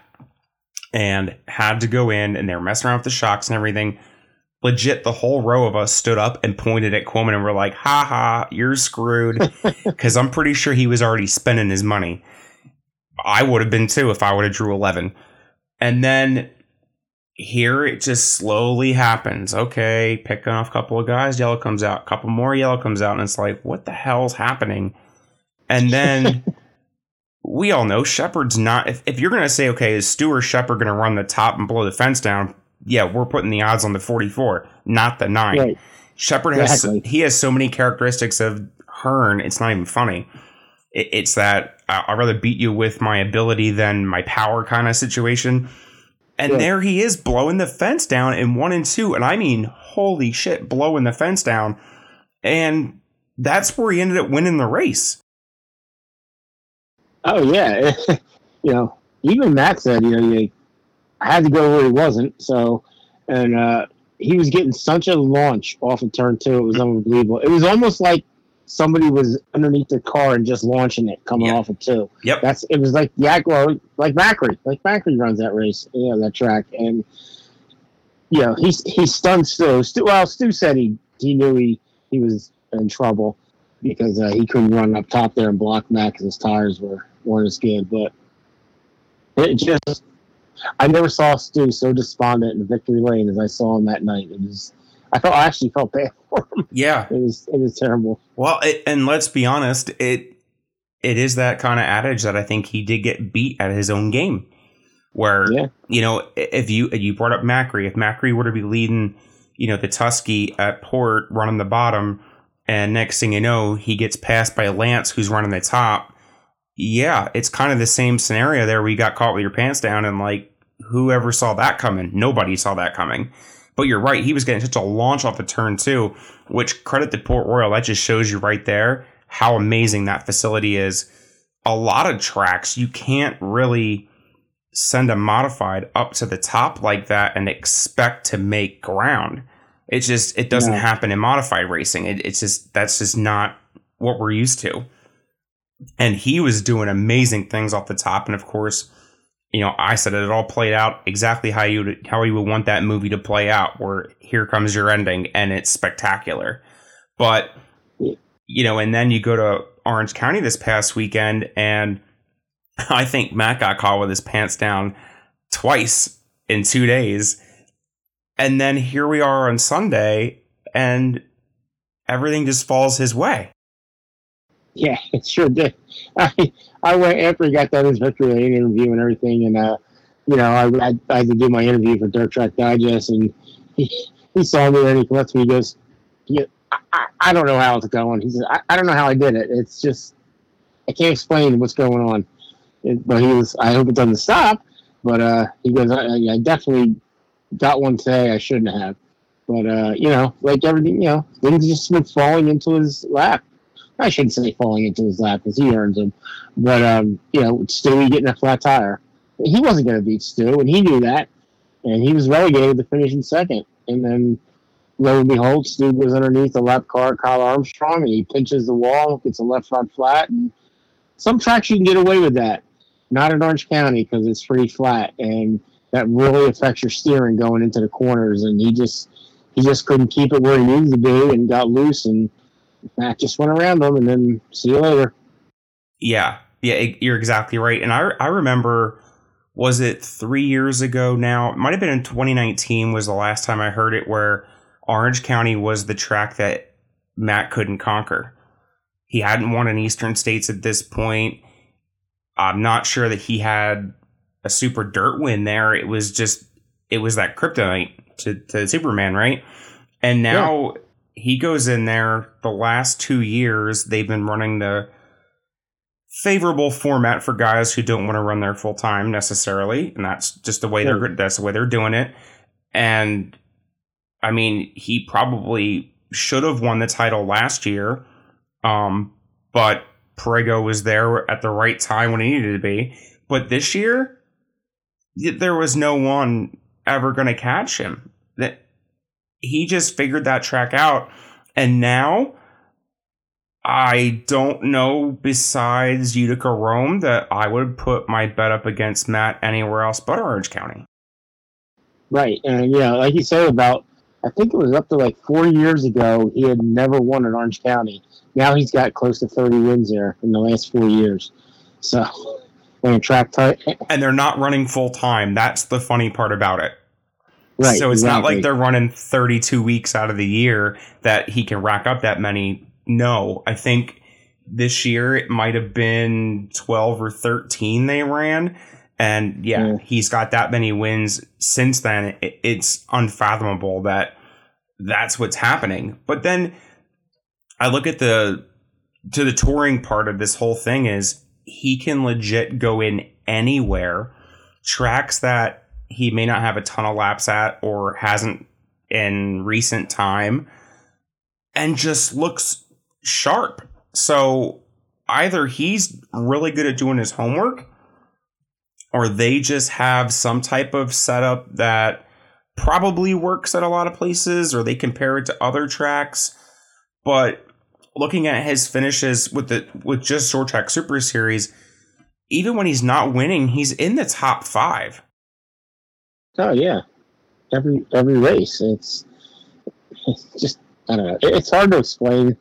and had to go in and they were messing around with the shocks and everything, legit the whole row of us stood up and pointed at Quillman and were like, ha ha, you're screwed. <laughs> Because I'm pretty sure he was already spending his money. I would have been too if I would have drew 11. And then here it just slowly happens. Okay, picking off a couple of guys, yellow comes out, a couple more yellow comes out, and it's like, what the hell's happening? And then <laughs> we all know Sheppard's not. If, if you're going to say, okay, is or Sheppard going to run the top and blow the fence down? Yeah, we're putting the odds on the 44, not the nine. Right. Sheppard has exactly. he has so many characteristics of Hearn. It's not even funny. It, it's that uh, I'd rather beat you with my ability than my power kind of situation. And yeah. there he is blowing the fence down in one and two. And I mean, holy shit, blowing the fence down. And that's where he ended up winning the race. Oh yeah, <laughs> you know, even Matt said, you know, I had to go where he wasn't. So, and uh, he was getting such a launch off of turn two. It was unbelievable. It was almost like somebody was underneath the car and just launching it coming yep. off of two. Yep. That's it was like Jaguar, like Macri, like Macri runs that race, you know, that track, and you know he's he stunned Stu. Stu well, Stu said he he knew he he was in trouble because uh, he couldn't run up top there and block Mac because his tires were weren't as good, but it just I never saw Stu so despondent in victory lane as I saw him that night. It was I felt I actually felt <laughs> bad for him. Yeah, it was it was terrible. Well, it, and let's be honest, it it is that kind of adage that I think he did get beat at his own game. Where yeah. you know if you you brought up Macri, if Macri were to be leading, you know the Tusky at Port running the bottom, and next thing you know he gets passed by Lance who's running the top. Yeah, it's kind of the same scenario there. Where you got caught with your pants down, and like whoever saw that coming? Nobody saw that coming. But you're right, he was getting such a launch off the turn too, which credit to Port Royal. That just shows you right there how amazing that facility is. A lot of tracks you can't really send a modified up to the top like that and expect to make ground. It's just it doesn't happen in modified racing. It, it's just that's just not what we're used to. And he was doing amazing things off the top, and of course, you know, I said it, it all played out exactly how you how you would want that movie to play out. Where here comes your ending, and it's spectacular. But you know, and then you go to Orange County this past weekend, and I think Matt got caught with his pants down twice in two days, and then here we are on Sunday, and everything just falls his way. Yeah, <laughs> it sure did. I I went after he got done his victory lane interview and everything, and uh, you know, I, I, I had to do my interview for Dirt Track Digest, and he he saw me and he lets me. He goes, yeah, I, I don't know how it's going. He says, I, I don't know how I did it. It's just I can't explain what's going on. It, but he was. I hope it doesn't stop. But uh, he goes, I, I definitely got one today. I shouldn't have. But uh, you know, like everything, you know, things just been falling into his lap. I shouldn't say falling into his lap because he earns them. But, um, you know, Stewie getting a flat tire. He wasn't going to beat Stu, and he knew that. And he was relegated to finishing second. And then, lo and behold, Stu was underneath the lap car, Kyle Armstrong, and he pinches the wall, gets a left front flat. And some tracks you can get away with that. Not in Orange County because it's pretty flat. And that really affects your steering going into the corners. And he just he just couldn't keep it where he needed to be and got loose and Matt just went around them, and then see you later. Yeah, yeah, you're exactly right. And I I remember, was it three years ago now? It might have been in 2019 was the last time I heard it, where Orange County was the track that Matt couldn't conquer. He hadn't won in Eastern States at this point. I'm not sure that he had a super dirt win there. It was just it was that kryptonite to, to Superman, right? And now yeah he goes in there the last two years they've been running the favorable format for guys who don't want to run there full time necessarily and that's just the way yeah. they're that's the way they're doing it. And i mean he probably should have won the title last year um but Perrego was there at the right time when he needed to be. But this year there was no one ever going to catch him he just figured that track out. And now I don't know besides Utica Rome that I would put my bet up against Matt anywhere else but Orange County. Right. And yeah, like you said about I think it was up to like four years ago he had never won in Orange County. Now he's got close to thirty wins there in the last four years. So <laughs> and track tight and they're not running full time. That's the funny part about it. Right, so it's exactly. not like they're running 32 weeks out of the year that he can rack up that many. No, I think this year it might have been 12 or 13 they ran. And yeah, yeah. he's got that many wins since then. it's unfathomable that that's what's happening. But then I look at the to the touring part of this whole thing is he can legit go in anywhere. Tracks that he may not have a ton of laps at or hasn't in recent time and just looks sharp. So either he's really good at doing his homework or they just have some type of setup that probably works at a lot of places or they compare it to other tracks. But looking at his finishes with the with just short track super series, even when he's not winning, he's in the top five. Oh yeah, every every race. It's it's just I don't know. It's hard to explain.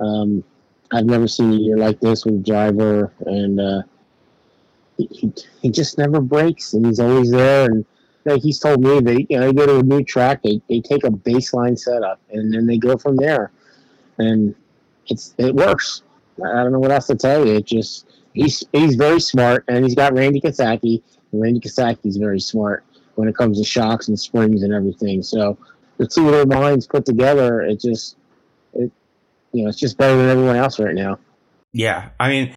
Um, I've never seen a year like this with a driver, and uh, he, he just never breaks, and he's always there. And like he's told me, that you know they go to a new track, they they take a baseline setup, and then they go from there, and it's it works. I don't know what else to tell you. It just he's he's very smart, and he's got Randy Kosacki. And Randy Kosacki's very smart when it comes to shocks and springs and everything. So the two of their minds put together, it just it you know it's just better than everyone else right now. Yeah, I mean,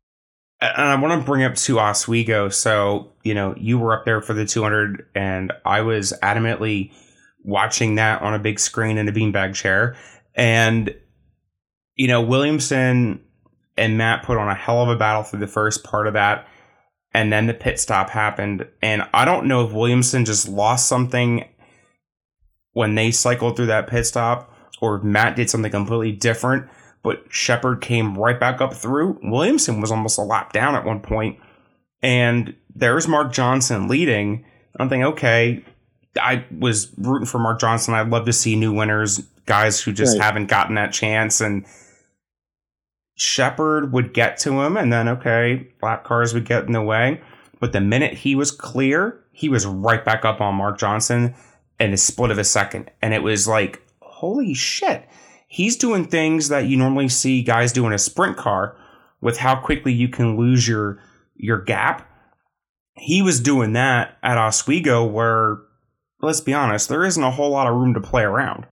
and I want to bring up to Oswego. So you know, you were up there for the 200, and I was adamantly watching that on a big screen in a beanbag chair, and you know, Williamson and Matt put on a hell of a battle through the first part of that. And then the pit stop happened. And I don't know if Williamson just lost something when they cycled through that pit stop or Matt did something completely different. But Sheppard came right back up through. Williamson was almost a lap down at one point, And there's Mark Johnson leading. I'm thinking, okay, I was rooting for Mark Johnson. I'd love to see new winners, guys who just right. haven't gotten that chance. And Sheppard would get to him, and then okay, lap cars would get in the way. But the minute he was clear, he was right back up on Mark Johnson in a split of a second. And it was like, holy shit. He's doing things that you normally see guys do in a sprint car with how quickly you can lose your your gap. He was doing that at Oswego where let's be honest, there isn't a whole lot of room to play around.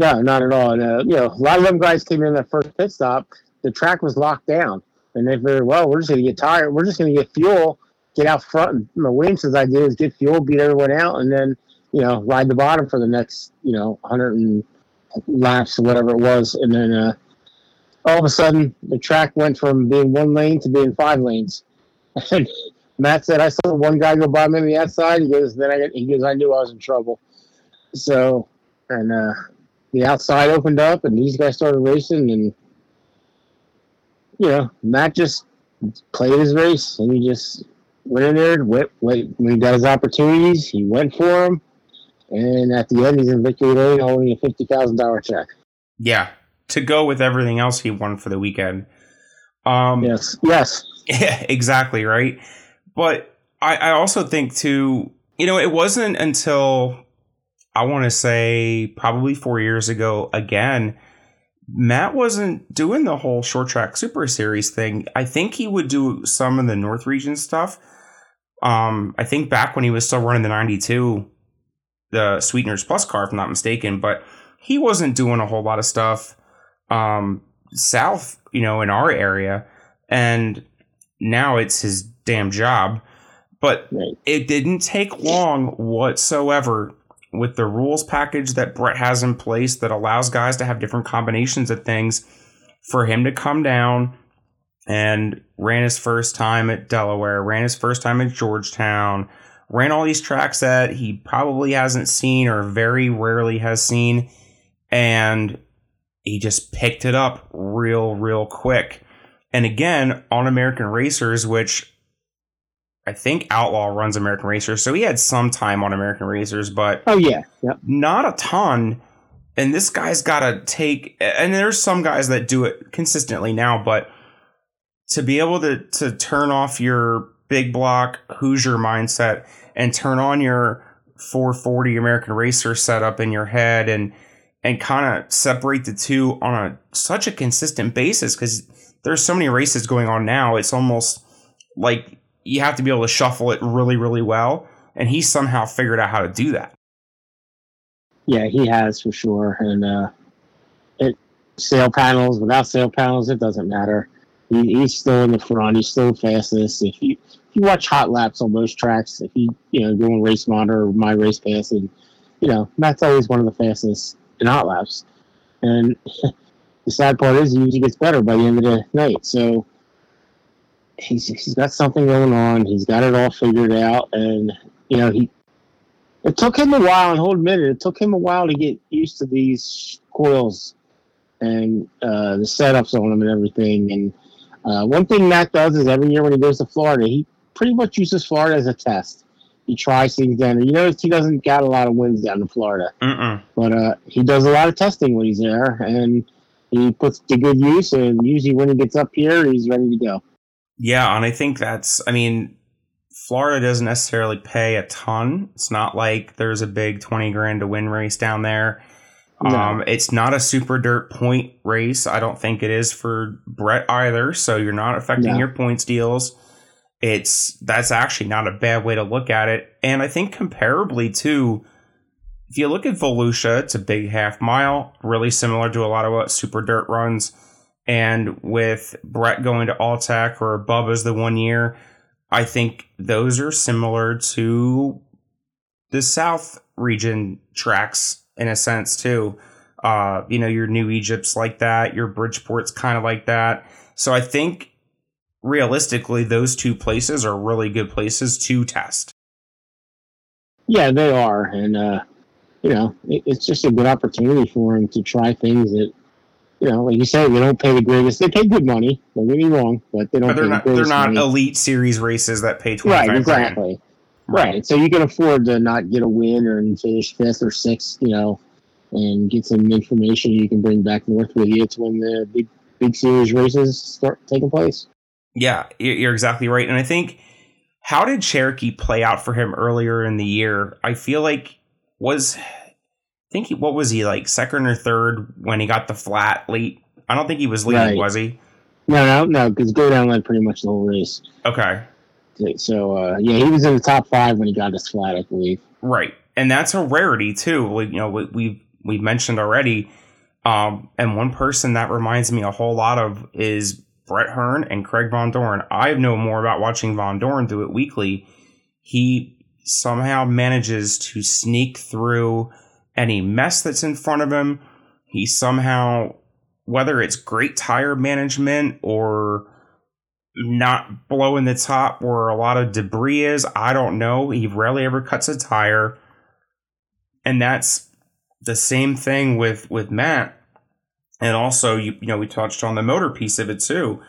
No, not at all. And, uh, you know, a lot of them guys came in that first pit stop. The track was locked down, and they figured, well, we're just going to get tired. We're just going to get fuel, get out front. And you know, idea is get fuel, beat everyone out, and then you know ride the bottom for the next you know 100 and laps or whatever it was, and then uh, all of a sudden the track went from being one lane to being five lanes. <laughs> And Matt said, I saw one guy go by me on the outside. He goes, then I he goes, I knew I was in trouble. So, and uh, the outside opened up and these guys started racing and you know Matt just played his race and he just went in there went, went when he got his opportunities he went for them and at the end he's in victory lane holding a fifty thousand dollar check. Yeah, to go with everything else he won for the weekend. Um, yes, yes, <laughs> yeah, exactly right. But I, I also think too, you know, it wasn't until I want to say probably four years ago again. Matt wasn't doing the whole short track super series thing. I think he would do some of the North region stuff. Um, I think back when he was still running the 92, the Sweeteners Plus car, if I'm not mistaken, but he wasn't doing a whole lot of stuff um, south, you know, in our area. And now it's his damn job. But right. it didn't take long whatsoever with the rules package that Brett has in place that allows guys to have different combinations of things for him to come down and ran his first time at Delaware, ran his first time at Georgetown, ran all these tracks that he probably hasn't seen or very rarely has seen. And he just picked it up real, real quick. And again, on American Racers, which I think Outlaw runs American Racers, so he had some time on American Racers, but oh yeah, yep. not a ton. And this guy's got to take. And there's some guys that do it consistently now, but to be able to to turn off your big block Hoosier mindset and turn on your 440 American Racer setup in your head and and kind of separate the two on a such a consistent basis because there's so many races going on now. It's almost like you have to be able to shuffle it really, really well. And he somehow figured out how to do that. Yeah, he has for sure. And uh, it sail panels without sail panels, it doesn't matter. He, he's still in the front. He's still fastest. If you if you watch hot laps on most tracks, if you you know go on Race Monitor or My Race Pass, and you know Matt's always one of the fastest in hot laps. And <laughs> the sad part is he usually gets better by the end of the night. So he's he's got something going on. He's got it all figured out, and you know he. It took him a while, and hold admit it, it took him a while to get used to these coils and uh, the setups on them and everything. And uh, one thing Matt does is every year when he goes to Florida, he pretty much uses Florida as a test. He tries things down. there. You notice he doesn't got a lot of wins down in Florida, Mm-mm. but uh, he does a lot of testing when he's there, and he puts to good use. And usually when he gets up here, he's ready to go. Yeah, and I think that's. I mean, Florida doesn't necessarily pay a ton. It's not like there's a big twenty grand to win race down there. No. Um, it's not a super dirt point race. I don't think it is for Brett either. So you're not affecting No. your points deals. It's that's actually not a bad way to look at it. And I think comparably too, if you look at Volusia, it's a big half mile, really similar to a lot of what super dirt runs. And with Brett going to Alltech or Bubba's the one year, I think those are similar to the South region tracks in a sense too. Uh, you know, your New Egypt's like that, your Bridgeport's kind of like that. So I think realistically, those two places are really good places to test. Yeah, they are, and uh, you know, it, it's just a good opportunity for him to try things that, you know, like you said, they don't pay the greatest. They pay good money. Don't get me wrong, but they don't. But they're pay not the they're not money. elite series races that pay twenty right. Exactly. Right. So you can afford to not get a win or finish fifth or sixth, you know, and get some information you can bring back north with you to when the big big series races start taking place. Yeah, you're you're exactly right. And I think how did Cherokee play out for him earlier in the year? I feel like was think he, what was he like second or third when he got the flat late? I don't think he was leading, Right. was he? No, no, no, because Godown led pretty much the whole race. Okay. So uh, yeah, he was in the top five when he got his flat, I believe. Right, and that's a rarity too. Like, you know, we we we mentioned already. Um, and one person that reminds me a whole lot of is Brett Hearn and Craig Von Dohren. I know more about watching Von Dohren do it weekly. He somehow manages to sneak through any mess that's in front of him. He somehow, whether it's great tire management or not blowing the top where a lot of debris is. I don't know. He rarely ever cuts a tire. And that's the same thing with with Matt. And also you you know we touched on the motor piece of it too.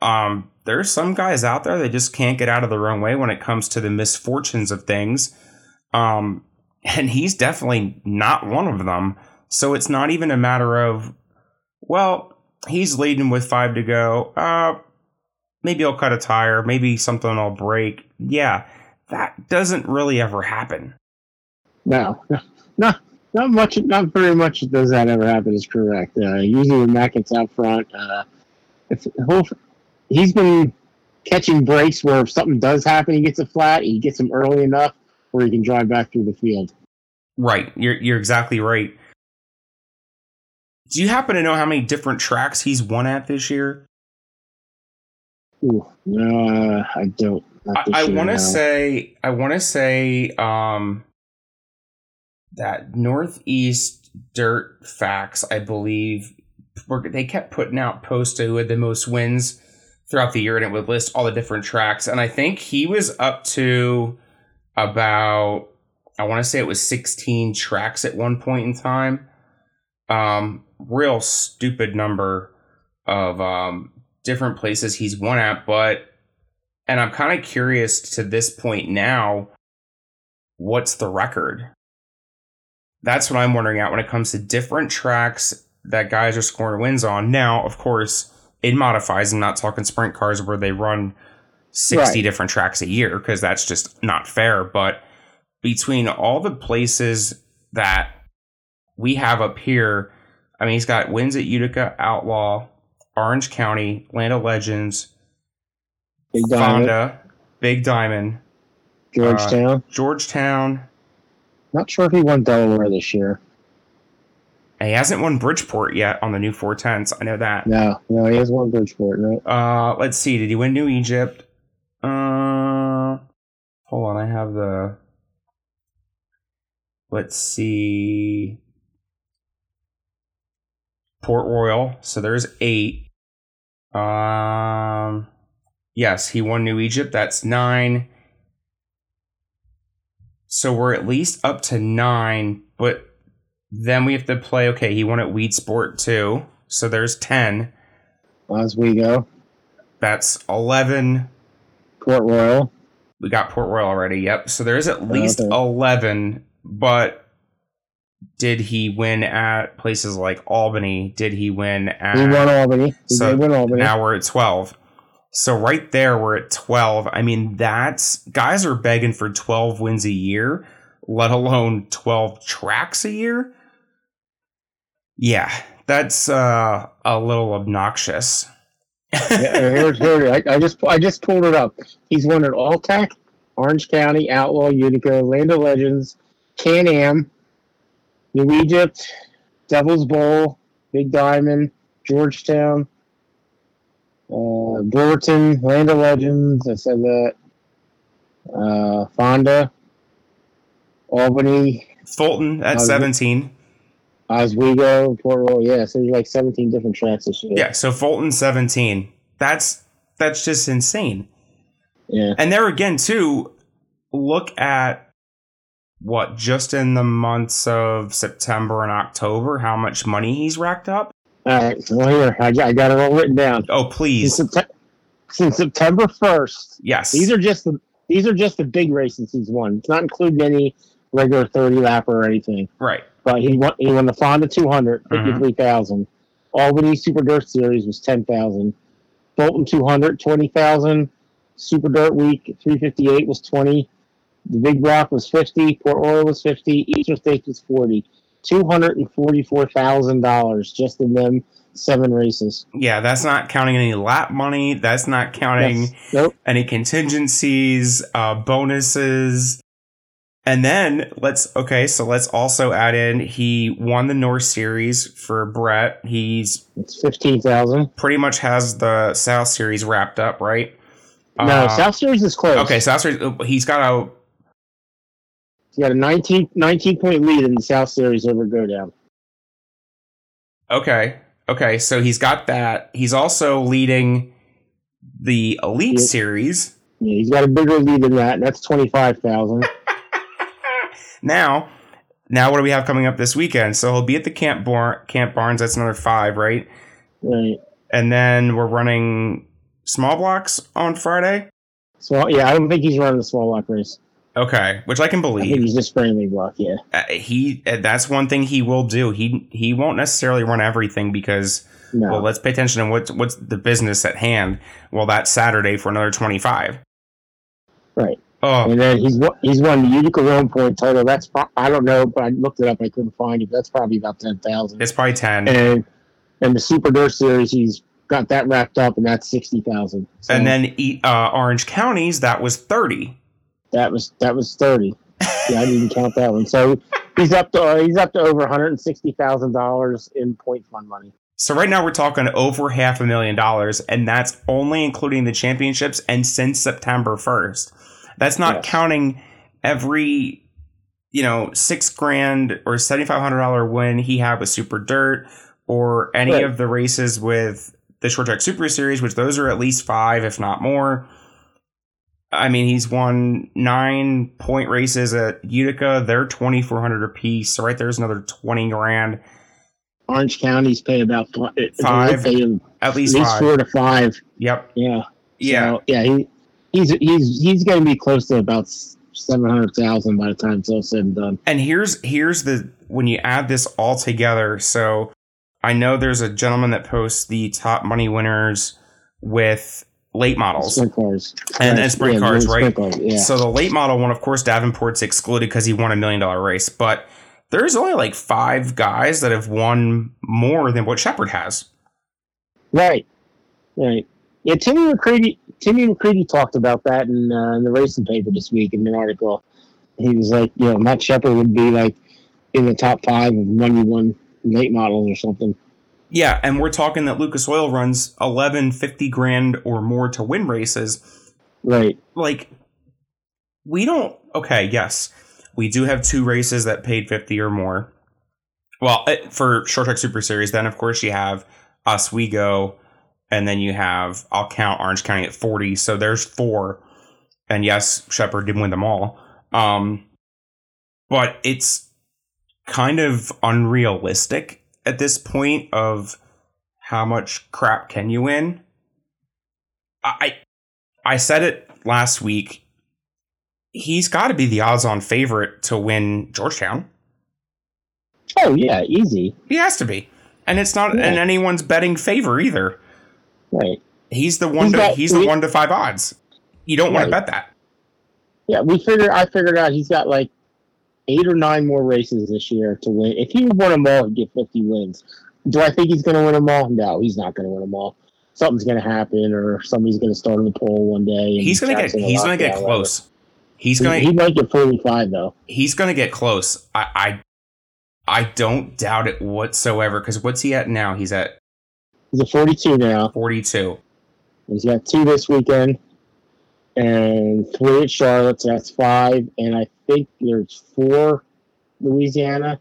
Um there's some guys out there that just can't get out of their own way when it comes to the misfortunes of things. Um and he's definitely not one of them. So it's not even a matter of well, he's leading with 5 to go. Uh maybe I'll cut a tire, maybe something will break. Yeah, that doesn't really ever happen. No, no, not much. Not very much does that ever happen. Is correct. Uh, usually when Matt gets out front, uh, if he'll, he's been catching breaks where if something does happen, he gets a flat. He gets them early enough where he can drive back through the field. Right, you're you're exactly right. Do you happen to know how many different tracks he's won at this year? Ooh, no, uh, I don't. I, I want to say I want to say um that Northeast Dirt Facts, I believe, were, they kept putting out posts who had the most wins throughout the year, and it would list all the different tracks. And I think he was up to about I want to say it was 16 tracks at one point in time. Um, real stupid number of um different places he's won at, but and I'm kind of curious to this point now, what's the record? That's what I'm wondering out when it comes to different tracks that guys are scoring wins on. Now, of course, it modifies. I'm not talking sprint cars where they run 60 Right. different tracks a year because that's just not fair. But between all the places that we have up here, I mean, he's got wins at Utica, Outlaw, Orange County, Land of Legends, Big Diamond, Fonda, Big Diamond, Georgetown. Georgetown. Not sure if he won Delaware this year. He hasn't won Bridgeport yet on the new 410s. I know that. No, no, he has won Bridgeport. right? Uh, let's see. Did he win New Egypt? Uh, hold on. I have the. Let's see. Port Royal. So there's eight. Um, yes, he won New Egypt. That's nine. So we're at least up to nine, but then we have to play. Okay, he won at Weedsport too. So there's ten. Oswego, That's eleven. Port Royal. We got Port Royal already. Yep. So there's at least Okay. eleven. But did he win at places like Albany? Did he win at? He won Albany. He so did win Albany. Now we're at 12. So right there, we're at 12. I mean, that's guys are begging for 12 wins a year, let alone 12 tracks a year. Yeah, that's uh, a little obnoxious. Yeah, here's, here, I, I just I just pulled it up. He's won at Alltech, Orange County, Outlaw, Utica, Land of Legends, Can Am, New Egypt, Devil's Bowl, Big Diamond, Georgetown, uh, Brewerton, Land of Legends. I said that. Uh, Fonda, Albany, Fulton at Uh, 17. Oswego, Port Royal. Yeah, so there's like 17 different tracks this year. Yeah, so Fulton 17. That's that's just insane. Yeah. And there again, too, look at what just in the months of September and October, how much money he's racked up. All right. Well, here I got, I got it all written down. Oh, Since, please. Since September 1st, Yes. these are just the these are just the big races he's won. It's not including any regular 30 lap or anything. right. But he won he won the Fonda 200, Mm-hmm. 53,000. Albany Super Dirt Series was 10,000. Bolton 200, 20,000. Super Dirt Week 358 was 20. The Big Rock was 50. Port Royal was 50. Eastern States was 40. $244,000 just in them seven races. Yeah, that's not counting any lap money. That's not counting Yes. Nope. any contingencies, uh, bonuses. And then let's okay, so let's also add in he won the North Series for Brett. He's It's 15,000. pretty much has the South Series wrapped up, right? No, Uh, South Series is close. Okay, South Series. He's got a He's got a 19, 19 point lead in the South Series over Godown. okay, okay. So he's got that. He's also leading the Elite Yeah. Series. Yeah, he's got a bigger lead than that. and That's 25,000. <laughs> Now, now what do we have coming up this weekend? So he'll be at the Camp Bar- Camp Barnes. That's another five, right? right. And then we're running small blocks on Friday. So, yeah, I don't think he's running the small block race. Okay, which I can I believe. he's just spraying block, yeah. Uh, he uh, that's one thing he will do. He he won't necessarily run everything because No. well, let's pay attention to what's what's the business at hand. Well, that's Saturday for another twenty five. right. Oh, And then he's won- he's won the Utica Rome Point title. That's pro- I don't know, but I looked it up. I couldn't find it. That's probably about ten thousand. it's probably ten. And and the Super Dirt Series, he's got that wrapped up, and that's sixty thousand. So and then uh, Orange counties that was thirty. that was that was thirty. yeah, I didn't count that one. So he's up to uh, he's up to over one hundred and sixty thousand dollars in point fund money. So right now we're talking over half a million dollars, and that's only including the championships and since September first. That's not Yes. counting every, you know, six grand or seventy five hundred dollar win he had with Super Dirt, or any Right. of the races with the Short Track Super Series, which those are at least five, if not more. I mean, he's won nine point races at Utica. They're twenty four hundred apiece. So right there's another twenty grand, Orange County's pay about fi- Five. Pay at at least least five. four to five. Yep. Yeah. Yeah. So, yeah. He he's he's he's going to be close to about seven hundred thousand by the time it's all said and done. And here's here's the when you add this all together. So I know there's a gentleman that posts the top money winners with late models. Sprint cars And- and sprint Yeah, cars, right? sprint cars, Yeah. So the late model one, of course, Davenport's excluded because he won a million dollar race. But there's only like five guys that have won more than what Sheppard has. Right. Right. Yeah, Timmy McCreadie Timmy McCreadie talked about that in, uh, in the racing paper this week in an article. He was like, you know, Matt Sheppard would be like in the top five of money one late models or something. Yeah, and we're talking that Lucas Oil runs 11, 50 grand or more to win races. Right. like we don't okay yes we do have two races that paid 50 or more well, for Short Track Super Series, then of course you have Oswego, and then you have I'll count Orange County at forty. So there's four, and yes, Sheppard didn't win them all. Um, but it's kind of unrealistic at this point of how much crap can you win. I I said it last week. He's got to be the odds-on favorite to win Georgetown. Oh yeah, easy. He has to be, and it's not Yeah. in anyone's betting favor either. Right. He's the one. He's to, got- he's the one to five odds. You don't want to bet that. Yeah, we figured. I figured out he's got like eight or nine more races this year to win. If he won them all, he'd get fifty wins. Do I think he's going to win them all? No, he's not going to win them all. Something's going to happen, or somebody's going to start in the pole one day. and He's gonna get. He's gonna get out, close. He's gonna. He, he might get forty-five though. he's gonna get close. I. I, I don't doubt it whatsoever. Because what's he at now? He's at He's at forty-two now. forty-two. He's got two this weekend, and three at Charlotte. So that's five, and I think there's four Louisiana.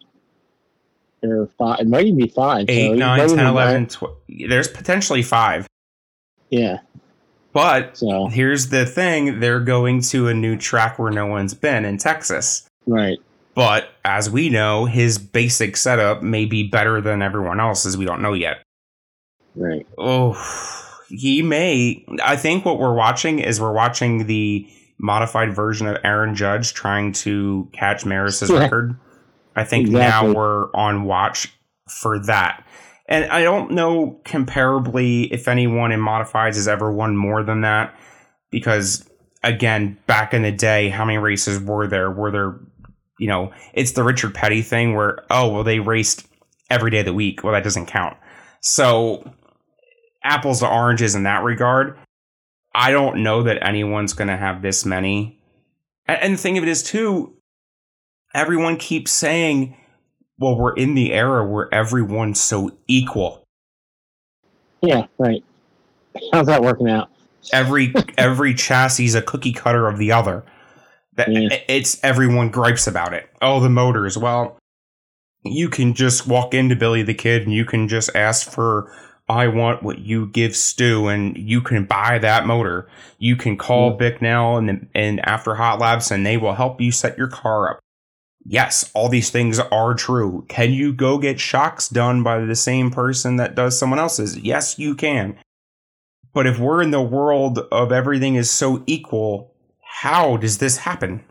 Are five. It might even be five. Eight, he's nine, 10, 11, tw- There's potentially five. Yeah. But So here's the thing: they're going to a new track where no one's been in Texas. right. But as we know, his basic setup may be better than everyone else's. We don't know yet. Right. Oh, he may. I think what we're watching is we're watching the modified version of Aaron Judge trying to catch Maris's Yeah. record. I think Exactly. now we're on watch for that. And I don't know comparably if anyone in modifieds has ever won more than that because again, back in the day, how many races were there? Were there, you know, it's the Richard Petty thing where, oh, well, they raced every day of the week. Well, that doesn't count. So, apples to oranges in that regard. I don't know that anyone's going to have this many. And, the thing of it is, too, everyone keeps saying, well, we're in the era where everyone's so equal. Yeah. Right. How's that working out? every <laughs> every chassis is a cookie cutter of the other. That Yeah. it's everyone gripes about it. Oh, the motors. Well, you can just walk into Billy the Kid and you can just ask for I want what you give Stu and you can buy that motor. You can call mm-hmm. Yeah. Bicknell and and after Hot Labs and they will help you set your car up. Yes, all these things are true. Can you go get shocks done by the same person that does someone else's? Yes, you can. But if we're in the world of everything is so equal, how does this happen?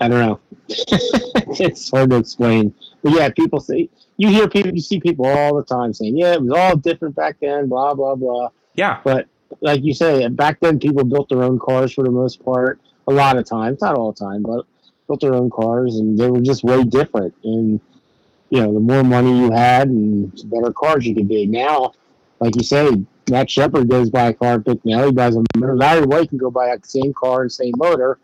I don't know. <laughs> it's hard to explain. But yeah, people say you hear people, you see people all the time saying, "Yeah, it was all different back then." Blah blah blah. Yeah, But like you say, back then people built their own cars for the most part. A lot of times, not all the time, but built their own cars, and they were just way different. And you know, the more money you had, and the better cars you could be. Now, like you say, Matt Sheppard goes buy a car at Bicknell. He buys a motor. Larry White can go buy that same car and same motor,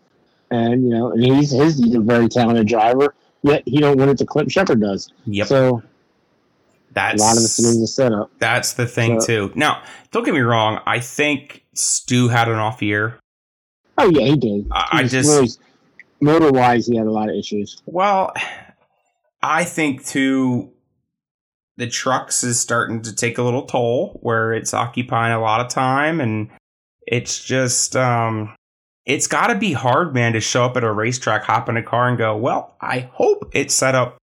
and you know, and he's his he's a very talented driver. Yet he don't win it to Clint Sheppard does. yep. So that's a lot of it's in the setup. that's the thing So- too. Now, don't get me wrong. I think Stu had an off year. Oh yeah, he did. I- I He was just- motor wise, he had a lot of issues. Well, I think too. The trucks is starting to take a little toll, where it's occupying a lot of time, and it's just um, it's got to be hard, man, to show up at a racetrack, hop in a car, and go, "Well, I hope it's set up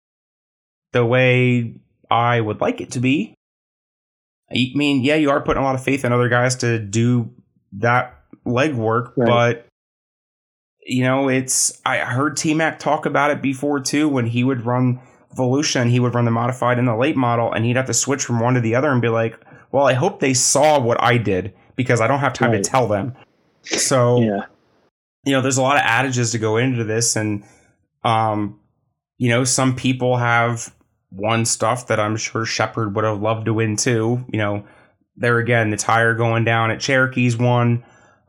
the way I would like it to be." I mean, yeah, you are putting a lot of faith in other guys to do that legwork, Right. but you know, it's I heard T Mac talk about it before too when he would run Volusia and he would run the modified and the late model and he'd have to switch from one to the other and be like, Well, I hope they saw what I did because I don't have time Right. to tell them. So Yeah, you know, there's a lot of adages to go into this, and um, you know, some people have won stuff that I'm sure Sheppard would have loved to win too. You know, there again, the tire going down at Cherokee's one.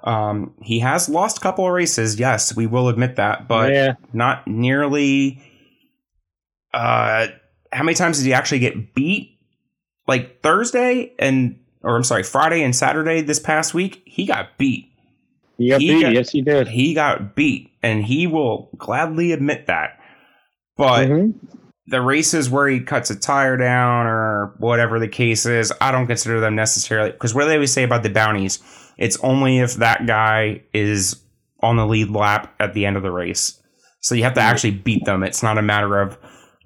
Um, he has lost a couple of races, yes, we will admit that, but yeah, not nearly. Uh, how many times did he actually get beat? Like Thursday and, or I'm sorry, Friday and Saturday this past week, he got beat he got He beat. got- yes, he did. he got beat and he will gladly admit that But mm-hmm. the races where he cuts a tire down or whatever the case is, I don't consider them necessarily because what they always say about the bounties? It's only if that guy is on the lead lap at the end of the race. So you have to actually beat them. It's not a matter of,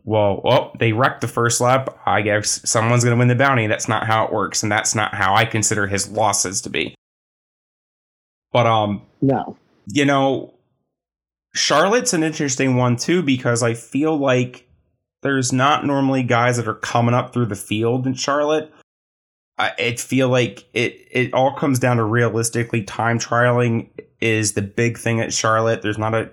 well, oh, they wrecked the first lap. I guess someone's going to win the bounty. That's not how it works, and that's not how I consider his losses to be. But um, no, you know, Charlotte's an interesting one too because I feel like there's not normally guys that are coming up through the field in Charlotte. I it feel like it it all comes down to realistically time trialing is the big thing at Charlotte. There's not a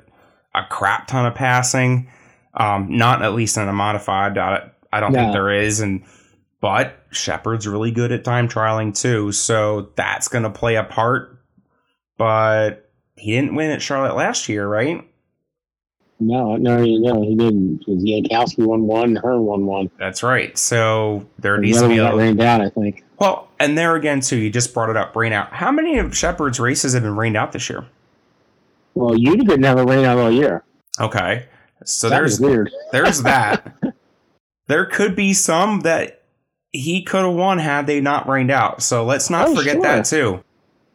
a crap ton of passing. Um, not at least in a modified. I, I don't no. think there is, and but Sheppard's really good at time trialing too, so that's going to play a part. But he didn't win at Charlotte last year, right? No, no, no, he didn't. Because Yankowski won one, her won one. That's right. So there needs to be a rained out, I think. Well, and there again too, you just brought it up, rain out. How many of Sheppard's races have been rained out this year? Well, Utica never rained out all year. Okay, so that there's weird. there's <laughs> that. there could be some that he could have won had they not rained out. So let's not oh, forget sure. that too.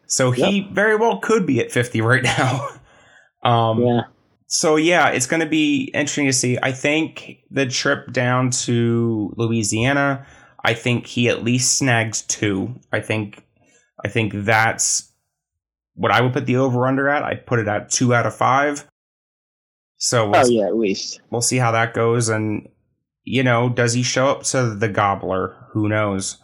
So yep. he very well could be at 50 right now. <laughs> um, yeah. So yeah, it's going to be interesting to see. I think the trip down to Louisiana, I think he at least snags two. I think, I think that's what I would put the over under at. I'd put it at two out of five. So we'll oh yeah, at least we'll see how that goes, and you know, does he show up to the gobbler? Who knows,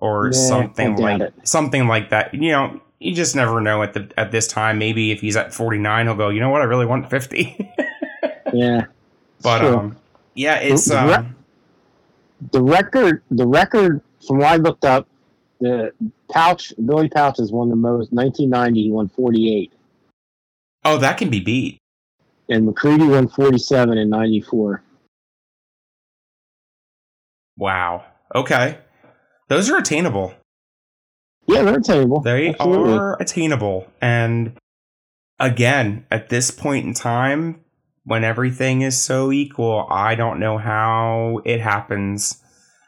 or yeah, something like it. something like that. You know, you just never know at the at this time. Maybe if he's at forty nine, he'll go. You know what? I really want fifty. <laughs> yeah, but sure. um, yeah, it's the, um, the record. The record from what I looked up the Pauch Billy Pauch has won the most. 1990, he won 48. Oh, that can be beat. And McCreadie won 47 in 94. Wow. Okay. Those are attainable. Yeah, they're attainable. They Absolutely. are attainable. And again, at this point in time, when everything is so equal, I don't know how it happens.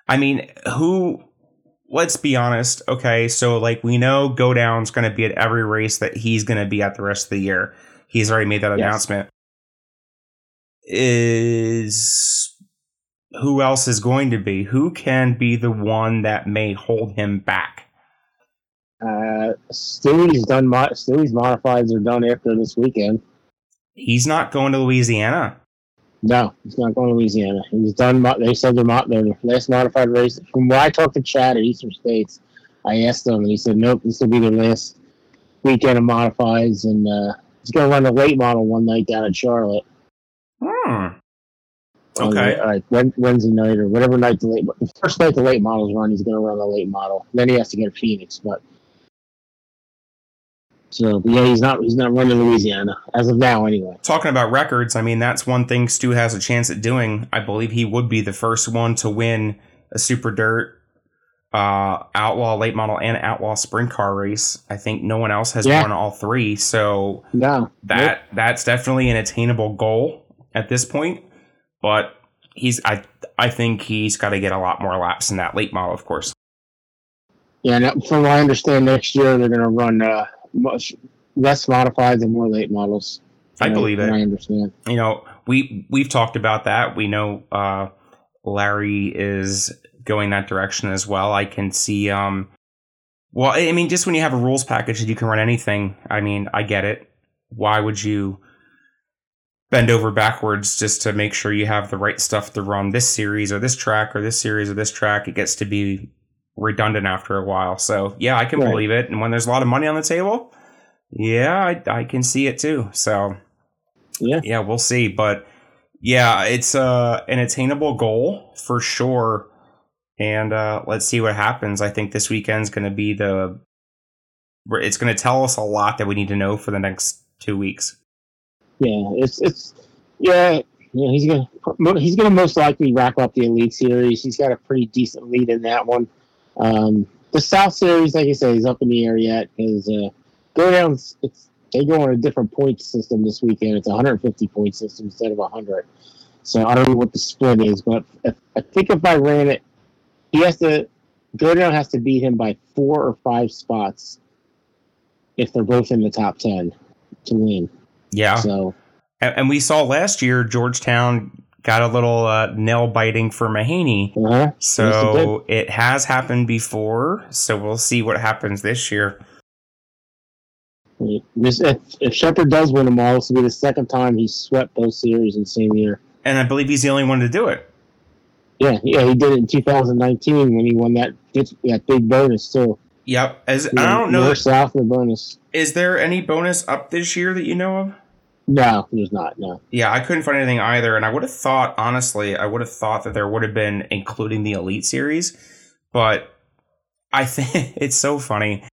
I mean, who let's be honest. Okay, so like we know Godown's going to be at every race that he's going to be at the rest of the year. He's already made that yes. announcement. Is who else is going to be? Who can be the one that may hold him back? Uh, Stewie's done. Mo- Stewie's modifieds are done after this weekend. He's not going to Louisiana. No, he's not going to Louisiana. He's done. They said they're not their last modified race. From what I talked to Chad at Eastern States, I asked him, and he said, "Nope, this will be their last weekend of modifieds, and uh, he's going to run the late model one night down in Charlotte." Hmm. Okay. All right, Wednesday night or whatever night the late, the first night the late models run, he's going to run the late model. Then he has to get a Phoenix, but so yeah, he's not he's not running Louisiana as of now anyway. Talking about records, I mean that's one thing Stu has a chance at doing. I believe he would be the first one to win a super dirt uh, outlaw late model and outlaw sprint car race. I think no one else has yeah. won all three. So no, that nope. that's definitely an attainable goal at this point. But he's I I think he's got to get a lot more laps in that late model, of course. Yeah, from what I understand, next year they're going to run uh, much less modified and more late models. I believe it. I understand. You know, we we've talked about that. We know uh, Larry is going that direction as well. I can see. Um, well, I mean, just when you have a rules package that you can run anything, I mean, I get it. Why would you bend over backwards just to make sure you have the right stuff to run this series or this track or this series or this track? It gets to be redundant after a while. So yeah, I can right. believe it. And when there's a lot of money on the table, yeah, I, I can see it too. So yeah, yeah, we'll see. But yeah, it's uh, an attainable goal for sure. And uh, let's see what happens. I think this weekend's going to be the. It's going to tell us a lot that we need to know for the next two weeks. Yeah, it's it's yeah yeah he's gonna he's gonna most likely wrap up the elite series. He's got a pretty decent lead in that one. Um, the South Series, like I say, is up in the air yet because uh, Godown. It's they go on a different point system this weekend. It's a 150 point system instead of 100. So I don't know what the split is, but if, I think if I ran it, he has to Godown has to beat him by four or five spots if they're both in the top ten to win. Yeah. So and, and we saw last year Georgetown got a little uh, nail biting for Mahaney. uh-huh. So it has happened before. So we'll see what happens this year. This, if, if Sheppard does win them all, this will be the second time he swept those series in the same year. And I believe he's the only one to do it. Yeah, yeah, he did it in 2019 when he won that that big bonus too. Yep. As Yeah, I don't know, North South the bonus. is there any bonus up this year that you know of? No, there's not. No. Yeah, I couldn't find anything either, and I would have thought, honestly, I would have thought that there would have been, including the Elite Series, but I <laughs> think it's so funny.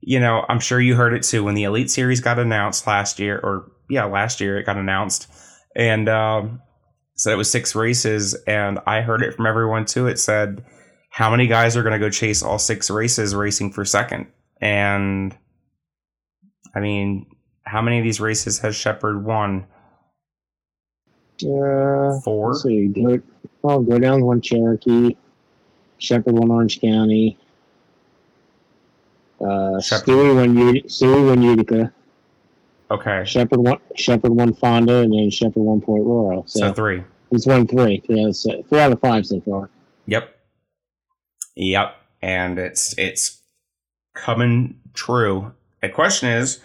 You know, I'm sure you heard it too when the Elite Series got announced last year, or yeah, last year it got announced, and um, said it was six races, and I heard it from everyone too. It said how many guys are going to go chase all six races racing for second, and I mean, how many of these races has Sheppard won? Uh, Four. see. Go, oh, Godown one Cherokee. Sheppard won Orange County. Uh, Sheppard. Stewie won. Stewie won Utica. Okay, Sheppard won. Sheppard won Fonda, and then Sheppard won Port Royal. So, so three. he's won three. Three out, of, three out of five so far. Yep. Yep. And it's it's coming true. The question is,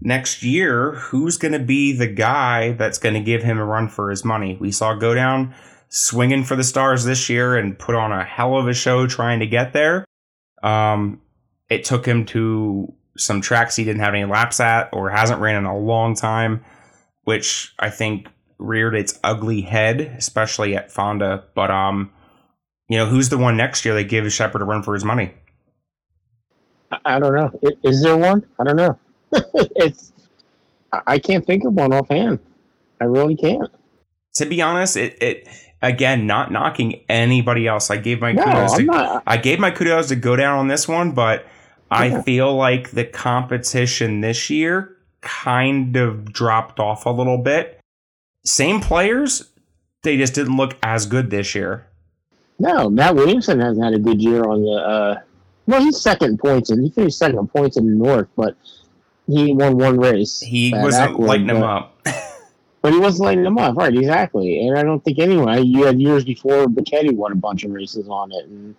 next year, who's going to be the guy that's going to give him a run for his money? We saw Godown swinging for the stars this year and put on a hell of a show trying to get there. Um, it took him to some tracks he didn't have any laps at or hasn't ran in a long time, which I think reared its ugly head, especially at Fonda. But um, you know, who's the one next year that gives Sheppard a run for his money? I, I don't know. Is there one? I don't know. <laughs> it's. I- I can't think of one offhand. I really can't. To be honest, it it again not knocking anybody else. I gave my No, kudos I'm to not. I gave my kudos to Godown on this one, but I feel like the competition this year kind of dropped off a little bit. Same players, they just didn't look as good this year. No, Matt Williamson hasn't had a good year on the. Uh, well, he's second points, and he finished second in points in the North, but he won one race. He wasn't Ackwood, lighting but- up. <laughs> But he wasn't lighting him up, right? Exactly. And I don't think anyway. You had years before Bachetti won a bunch of races on it, and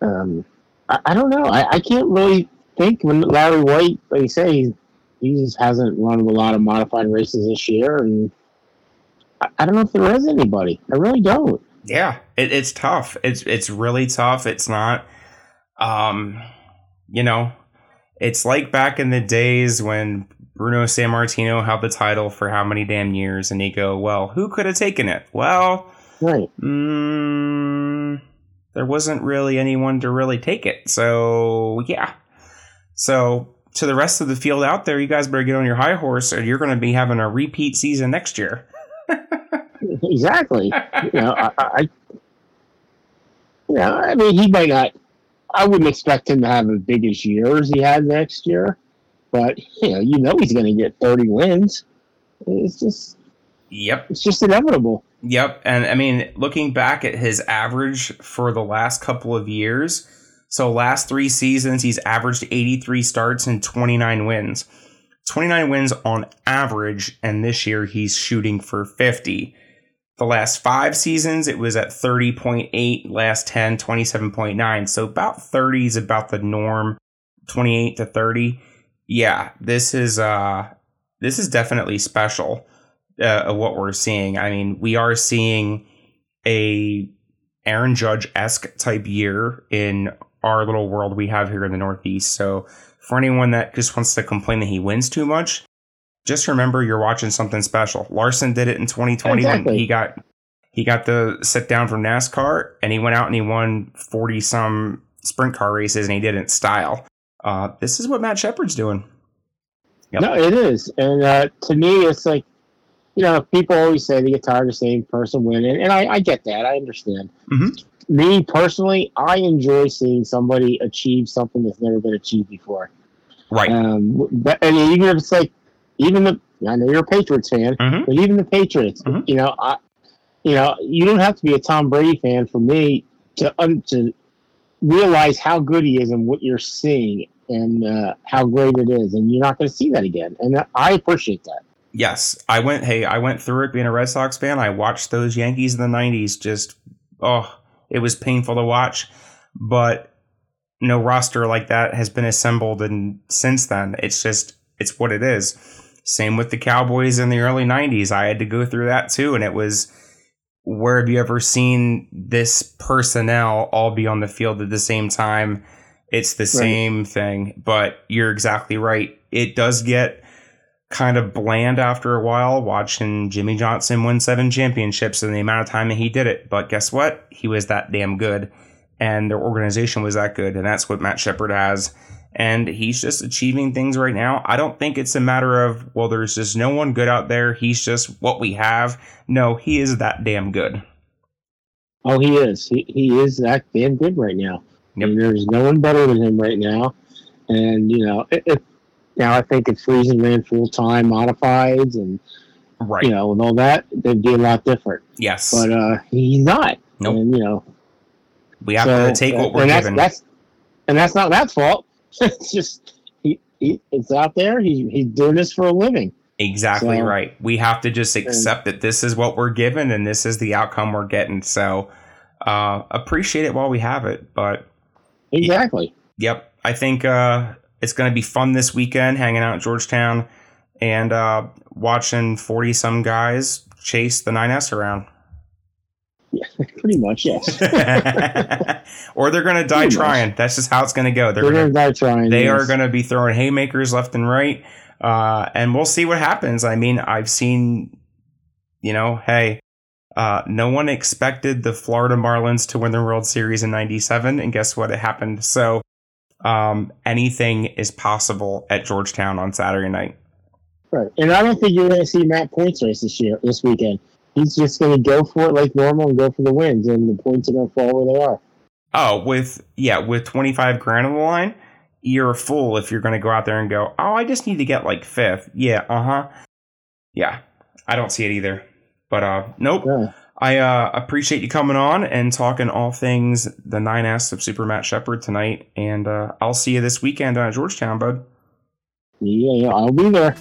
um, I, I don't know. I, I can't really think when Larry White, like you say, he, he just hasn't run a lot of modified races this year, and I, I don't know if there is anybody. I really don't. Yeah, it, it's tough. It's it's really tough. It's not, um, you know, it's like back in the days when Bruno Sammartino held the title for how many damn years, and you go, well, who could have taken it? Well, Right. mm, there wasn't really anyone to really take it. So yeah, so. To the rest of the field out there, you guys better get on your high horse, or you're going to be having a repeat season next year. <laughs> exactly. you know, I, I, I- you know, I mean, he might not. I wouldn't expect him to have as big as year as he had next year, but you know, you know, he's going to get thirty wins. It's just, Yep. it's just inevitable. Yep. And I mean, looking back at his average for the last couple of years, so last three seasons, he's averaged 83 starts and 29 wins. 29 wins on average, and this year he's shooting for 50. The last five seasons, it was at 30.8, last 10, 27.9. So about 30 is about the norm, 28 to 30. Yeah, this is uh this is definitely special uh, what we're seeing. I mean, we are seeing a Aaron Judge esque type year in our little world we have here in the Northeast. So for anyone that just wants to complain that he wins too much, just remember you're watching something special. Larson did it in 2020 when he got he got the sit down from NASCAR and he went out and he won 40 some sprint car races and he did it in style. Uh, this is what Matt Sheppard's doing. Yep. No, it is, and uh, to me, it's like, you know, people always say they get tired of seeing person win. and I, I get that. I understand. Mhm. Me personally, I enjoy seeing somebody achieve something that's never been achieved before. Right. Um, but and even if it's like, even the I know you're a Patriots fan, Mhm. but even the Patriots, Mhm. you know, I you know, you don't have to be a Tom Brady fan for me to um, to realize how good he is and what you're seeing and uh, how great it is, and you're not going to see that again. And I appreciate that. Yes, I went. Hey, I went through it being a Red Sox fan. I watched those Yankees in the '90s. Just oh, it was painful to watch, but no roster like that has been assembled, and since then, it's just it's what it is. Same with the Cowboys in the early '90s. I had to go through that too, and it was where have you ever seen this personnel all be on the field at the same time? It's the right. same thing, but you're exactly right. It does get kind of bland after a while watching Jimmy Johnson win seven championships in the amount of time that he did it. But guess what? He was that damn good, and their organization was that good, and that's what Matt Sheppard has. And he's just achieving things right now. I don't think it's a matter of, well, there's just no one good out there. He's just what we have. No, he is that damn good. Oh, he is. He, he is that damn good right now. Yep. And there's no one better than him right now. And, you know, if, now I think if Friesen ran full time modifieds and right. you know and all that, they'd be a lot different. Yes, but uh, he's not. Nope. And, you know, we have so, to take what we're that's, given. That's, and that's not that fault. It's <laughs> just he, he it's out there. He, he's doing this for a living. Exactly so, right. We have to just accept and, that this is what we're given and this is the outcome we're getting. So uh, appreciate it while we have it. But exactly. Yep. I think uh, it's going to be fun this weekend hanging out in Georgetown and uh, watching 40 some guys chase the 9S around. Pretty much, yes. <laughs> or they're going to die pretty trying. Much. That's just how it's going to go. They're, they're going to die trying. They yes. are going to be throwing haymakers left and right. Uh, and we'll see what happens. I mean, I've seen, you know, hey, uh, no one expected the Florida Marlins to win the World Series in 97. And guess what? It happened. So um, anything is possible at Georgetown on Saturday night. Right, and I don't think you're going to see Matt points race this year, this weekend. He's just going to go for it like normal and go for the wins, and the points are going to fall where they are. Oh, with yeah, with 25 grand on the line, you're a fool if you're going to go out there and go, oh, I just need to get like fifth. Yeah, uh huh. Yeah, I don't see it either. But uh, nope. Yeah. I uh, appreciate you coming on and talking all things the 9S of Super Matt Sheppard tonight. And uh, I'll see you this weekend at Georgetown, bud. Yeah, yeah, I'll be there.